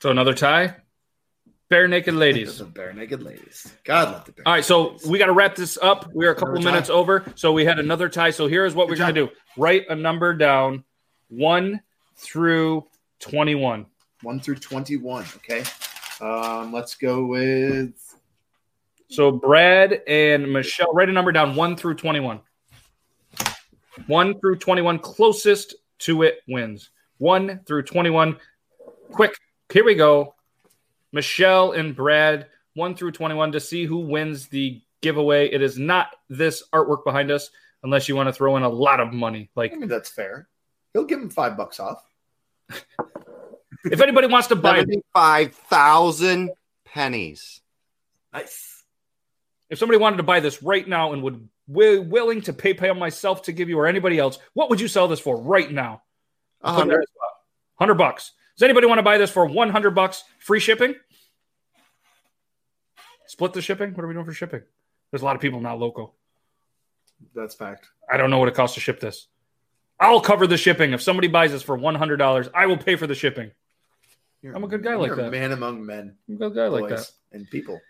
So another tie. Barenaked Ladies. The Barenaked Ladies. God love the bare. All right, so we got to wrap this up. We are a couple tie. minutes over, so we had another tie. So here's what Good we're going to do: write a number down, one through twenty-one. one through twenty-one. Okay. Um, let's go with So Brad and Michelle, write a number down, one through twenty-one. One through twenty-one, closest to it wins. One through twenty-one. quick. Here we go. Michelle and Brad, one through twenty-one, to see who wins the giveaway. It is not this artwork behind us, unless you want to throw in a lot of money. Like I mean, that's fair. He'll give him five bucks off. if anybody wants to buy, five thousand pennies. Nice. If somebody wanted to buy this right now and would wi- willing to PayPal myself to give you or anybody else, what would you sell this for right now? Hundred. Hundred bucks. Does anybody want to buy this for one hundred bucks, free shipping? Split the shipping. What are we doing for shipping? There's a lot of people not local. That's fact. I don't know what it costs to ship this. I'll cover the shipping. If somebody buys this for one hundred dollars, I will pay for the shipping. You're I'm a good guy like that. A man among men, I'm a good guy like boys, that. and people.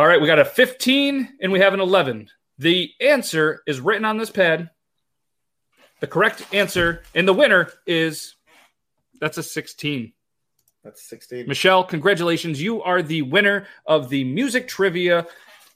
All right, we got a 15 and we have an 11. The answer is written on this pad. The correct answer and the winner is that's a 16. That's sixteen. Michelle, congratulations. You are the winner of the music trivia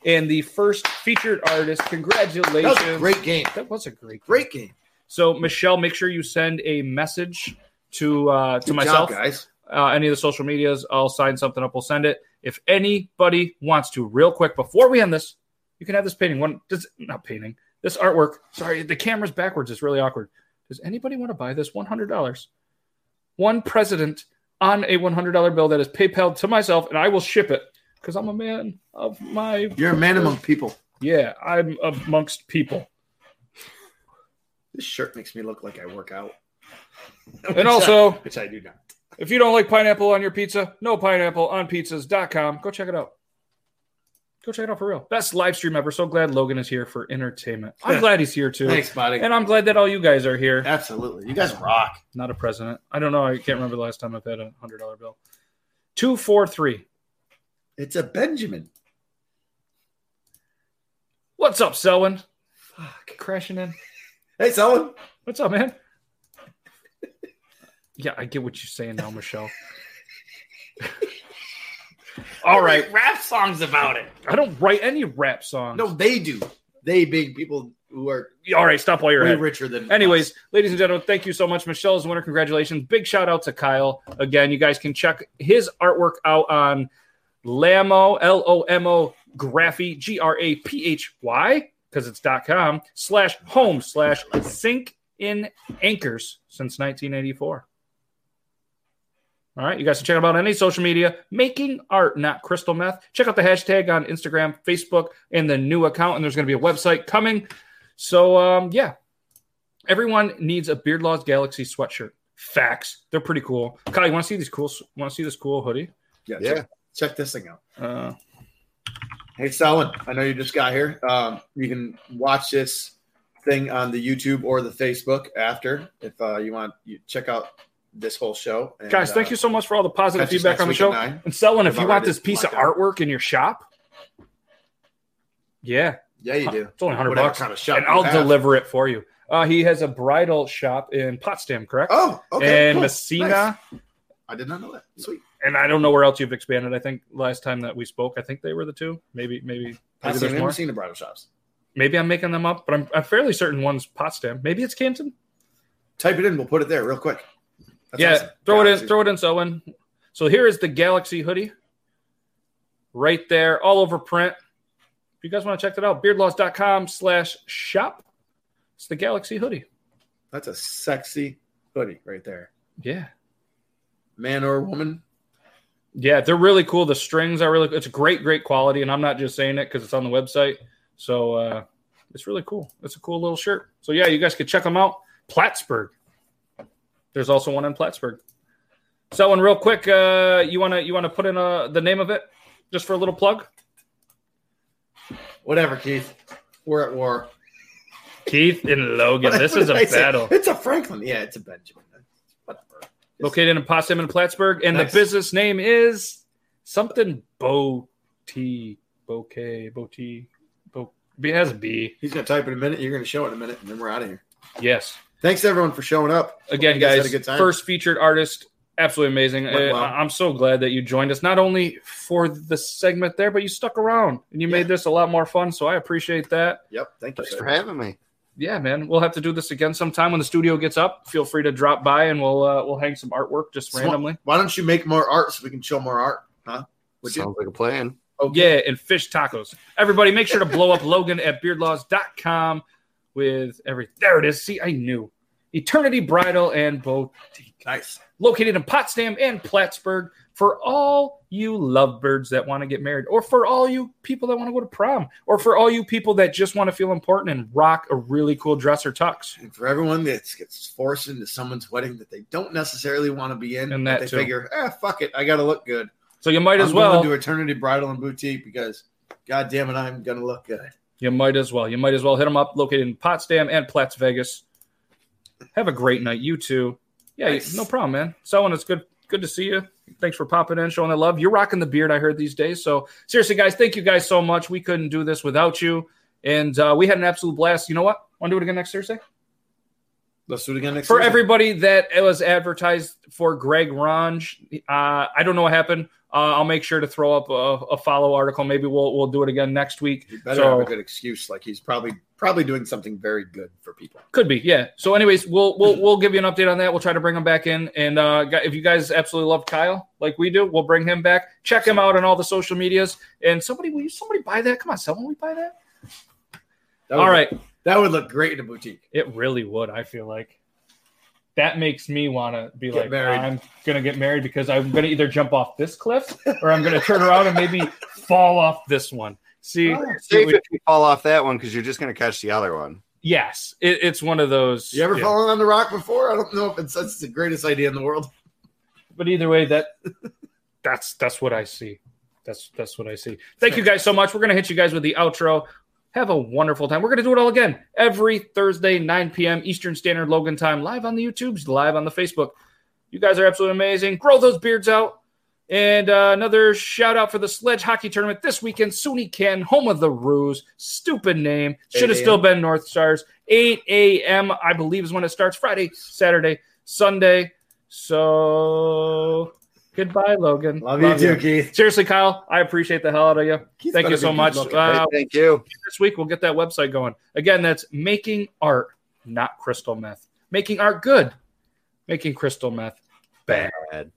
and the first featured artist. Congratulations. That was a great game. That was a great game. Great game. So, Michelle, make sure you send a message to uh, to Good myself. job, guys. uh, any of the social medias. I'll sign something up. We'll send it. If anybody wants to, real quick, before we end this, you can have this painting. One, does, not painting. This artwork. Sorry, the camera's backwards. It's really awkward. Does anybody want to buy this? One hundred dollars. One president on a one hundred dollar bill that is PayPal to myself, and I will ship it because I'm a man of my. You're a man among people. Yeah, I'm amongst people. This shirt makes me look like I work out. And also, <laughs> which I do not. If you don't like pineapple on your pizza, no pineapple on pizzas.com. Go check it out. Go check it out for real. Best live stream ever. So glad Logan is here for entertainment. I'm glad he's here too. Thanks, buddy. And I'm glad that all you guys are here. Absolutely. You guys rock. Not a president. I don't know. I can't remember the last time I've had a hundred dollar bill. Two, four, three. It's a Benjamin. What's up, Selwyn? Fuck, crashing in. Hey, Selwyn. What's up, man? Yeah, I get what you're saying now, Michelle. <laughs> All right. Rap songs about it. I don't write any rap songs. No, they do. They big people who are All right, stop while you're way ahead. richer than. Anyways, us. ladies and gentlemen, thank you so much. Michelle is winner. Congratulations. Big shout out to Kyle. Again, you guys can check his artwork out on Lamo, L O M O, Graphy, G R A P H Y, because it's dot com, slash home, slash sink in anchors since 1984. All right, you guys can check out on any social media, making art, not crystal meth. Check out the hashtag on Instagram, Facebook, and the new account. And there's going to be a website coming. So, um, yeah, everyone needs a Beard Laws Galaxy sweatshirt. Facts. They're pretty cool. Kyle, you want to see these cool? Want to see this cool hoodie? yeah, Yeah. Check, check this thing out. Uh, Hey, Selwyn. I know you just got here. Um, you can watch this thing on the YouTube or the Facebook after if uh, you want. You check out this whole show. And, guys, thank uh, you so much for all the positive feedback on the show. And Selwyn, if you want this piece of artwork in your shop, yeah, Yeah, you do. it's only hundred bucks, kind of shop and I'll have. deliver it for you. Uh, he has a bridal shop in Potsdam, correct? Oh, okay. and cool. Massena. Nice. I did not know that. Sweet. and I don't know where else you've expanded. I think last time that we spoke, I think they were the two. Maybe, maybe, I've there's seen, more. seen the bridal shops. Maybe I'm making them up, but I'm, I'm fairly certain one's Potsdam. Maybe it's Canton. Type it in. We'll put it there real quick. That's yeah, awesome. throw it in, throw it in, Selwyn. So here is the Galaxy hoodie, right there, all over print. If you guys want to check that out, beardlaws.com slash shop. It's the Galaxy hoodie. That's a sexy hoodie right there. Yeah. Man or woman. Yeah, they're really cool. The strings are really it's great, great quality. And I'm not just saying it because it's on the website. So uh it's really cool. It's a cool little shirt. So yeah, you guys could check them out. Plattsburgh. There's also one in Plattsburgh. Selwyn real quick, uh you wanna you wanna put in uh the name of it just for a little plug? Whatever, Keith. We're at war. Keith and Logan. This is a What did I say? battle. It's a Franklin. Yeah, it's a Benjamin. Whatever. Located in Potsdam and Plattsburgh, and Nice. the business name is something Bo T Bouquet Boti Bo it has a B. He's gonna type in a minute. You're gonna show it in a minute, and then we're out of here. Yes. Thanks everyone for showing up. Again, You guys had a good time. first featured artist, absolutely amazing. Uh, well. I'm so glad that you joined us, not only for the segment there, but you stuck around and you made this a lot more fun. So I appreciate that. Yep. Thank you. Thanks for having me. yeah, man, we'll have to do this again sometime when the studio gets up. Feel free to drop by and we'll uh, we'll hang some artwork just So randomly. Why don't you make more art so we can show more art? Huh? Would you? Sounds like a plan. Yeah, and fish tacos. Everybody, make sure to blow up Logan at beardlaws.com with every. There it is. See, I knew. Eternity Bridal and Boutique. Nice. Located in Potsdam and Plattsburgh for all you lovebirds that want to get married, or for all you people that want to go to prom, or for all you people that just want to feel important and rock a really cool dress or tux. And for everyone that gets forced into someone's wedding that they don't necessarily want to be in, And that they too. figure, ah, fuck it, I got to look good. So you might as I'm well. do Eternity Bridal and Boutique because, god damn it, I'm going to look good. You might as well. You might as well hit them up. Located in Potsdam and Platts Vegas. Have a great night, you too. Yeah, Nice. no problem, man. Selwyn, it's good. Good to see you. Thanks for popping in, showing the love. You're rocking the beard, I heard these days. So seriously, guys, thank you guys so much. We couldn't do this without you, and uh, we had an absolute blast. You know what? Want to do it again next Thursday? Let's do it again next for Thursday. everybody that it was advertised for Greg Ronge, uh, I don't know what happened. Uh, I'll make sure to throw up a, a follow article. Maybe we'll we'll do it again next week. You better So- have a good excuse. Like he's probably probably doing something very good for people. Could be, yeah. So, anyways, we'll we'll we'll give you an update on that. We'll try to bring him back in, and uh, if you guys absolutely love Kyle like we do, we'll bring him back. Check him out on all the social medias. And somebody, will you somebody buy that? Come on, someone, we buy that? That All right, that would look great in a boutique. it really would. I feel like that makes me want to be Get like, married. I'm gonna get married because I'm gonna either jump off this cliff or I'm gonna turn around and maybe fall off this one. See, Oh, Safe if you fall off that one because you're just going to catch the other one. yes, it, it's one of those. You ever yeah. fallen on the rock before? I don't know if it's that's the greatest idea in the world. but either way that that's that's what i see that's that's what i see thank you guys so much we're gonna hit you guys with the outro have a wonderful time we're gonna do it all again every thursday 9 p.m eastern standard logan time live on the youtubes live on the facebook you guys are absolutely amazing grow those beards out and uh, another shout out for the sledge hockey tournament this weekend SUNY Ken, home of the Roos. Stupid name. Should have still been North Stars. 8 a.m. I believe is when it starts. Friday, Saturday, Sunday. So goodbye, Logan. Love, you too, Keith. Seriously, Kyle, I appreciate the hell out of you. Keith's Thank you so much. Uh, Hey, thank you. this week we'll get that website going. Again, that's making art, not crystal meth. Making art good, making crystal meth bad. Bad.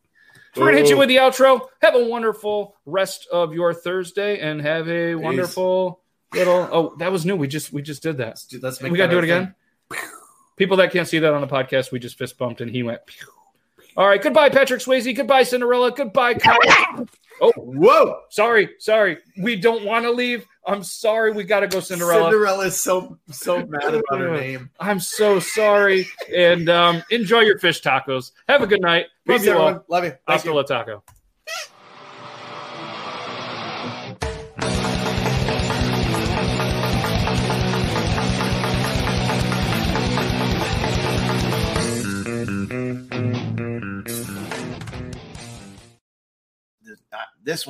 We're gonna hit you with the outro. Have a wonderful rest of your Thursday and have a wonderful little. Oh, that was new. We just we just did that. Let's, do, let's make We gotta do it again. People that can't see that on the podcast, we just fist bumped and he went. Pew. All right, goodbye, Patrick Swayze. Goodbye, Cinderella. Goodbye, Kyle. Oh. Whoa! sorry, sorry. We don't want to leave. I'm sorry. We got to go, Cinderella. Cinderella is so so mad about her name. I'm so sorry. And um, enjoy your fish tacos. Have a good night. Love Peace, you everyone. all. Love you. Thank Hasta you. la taco. This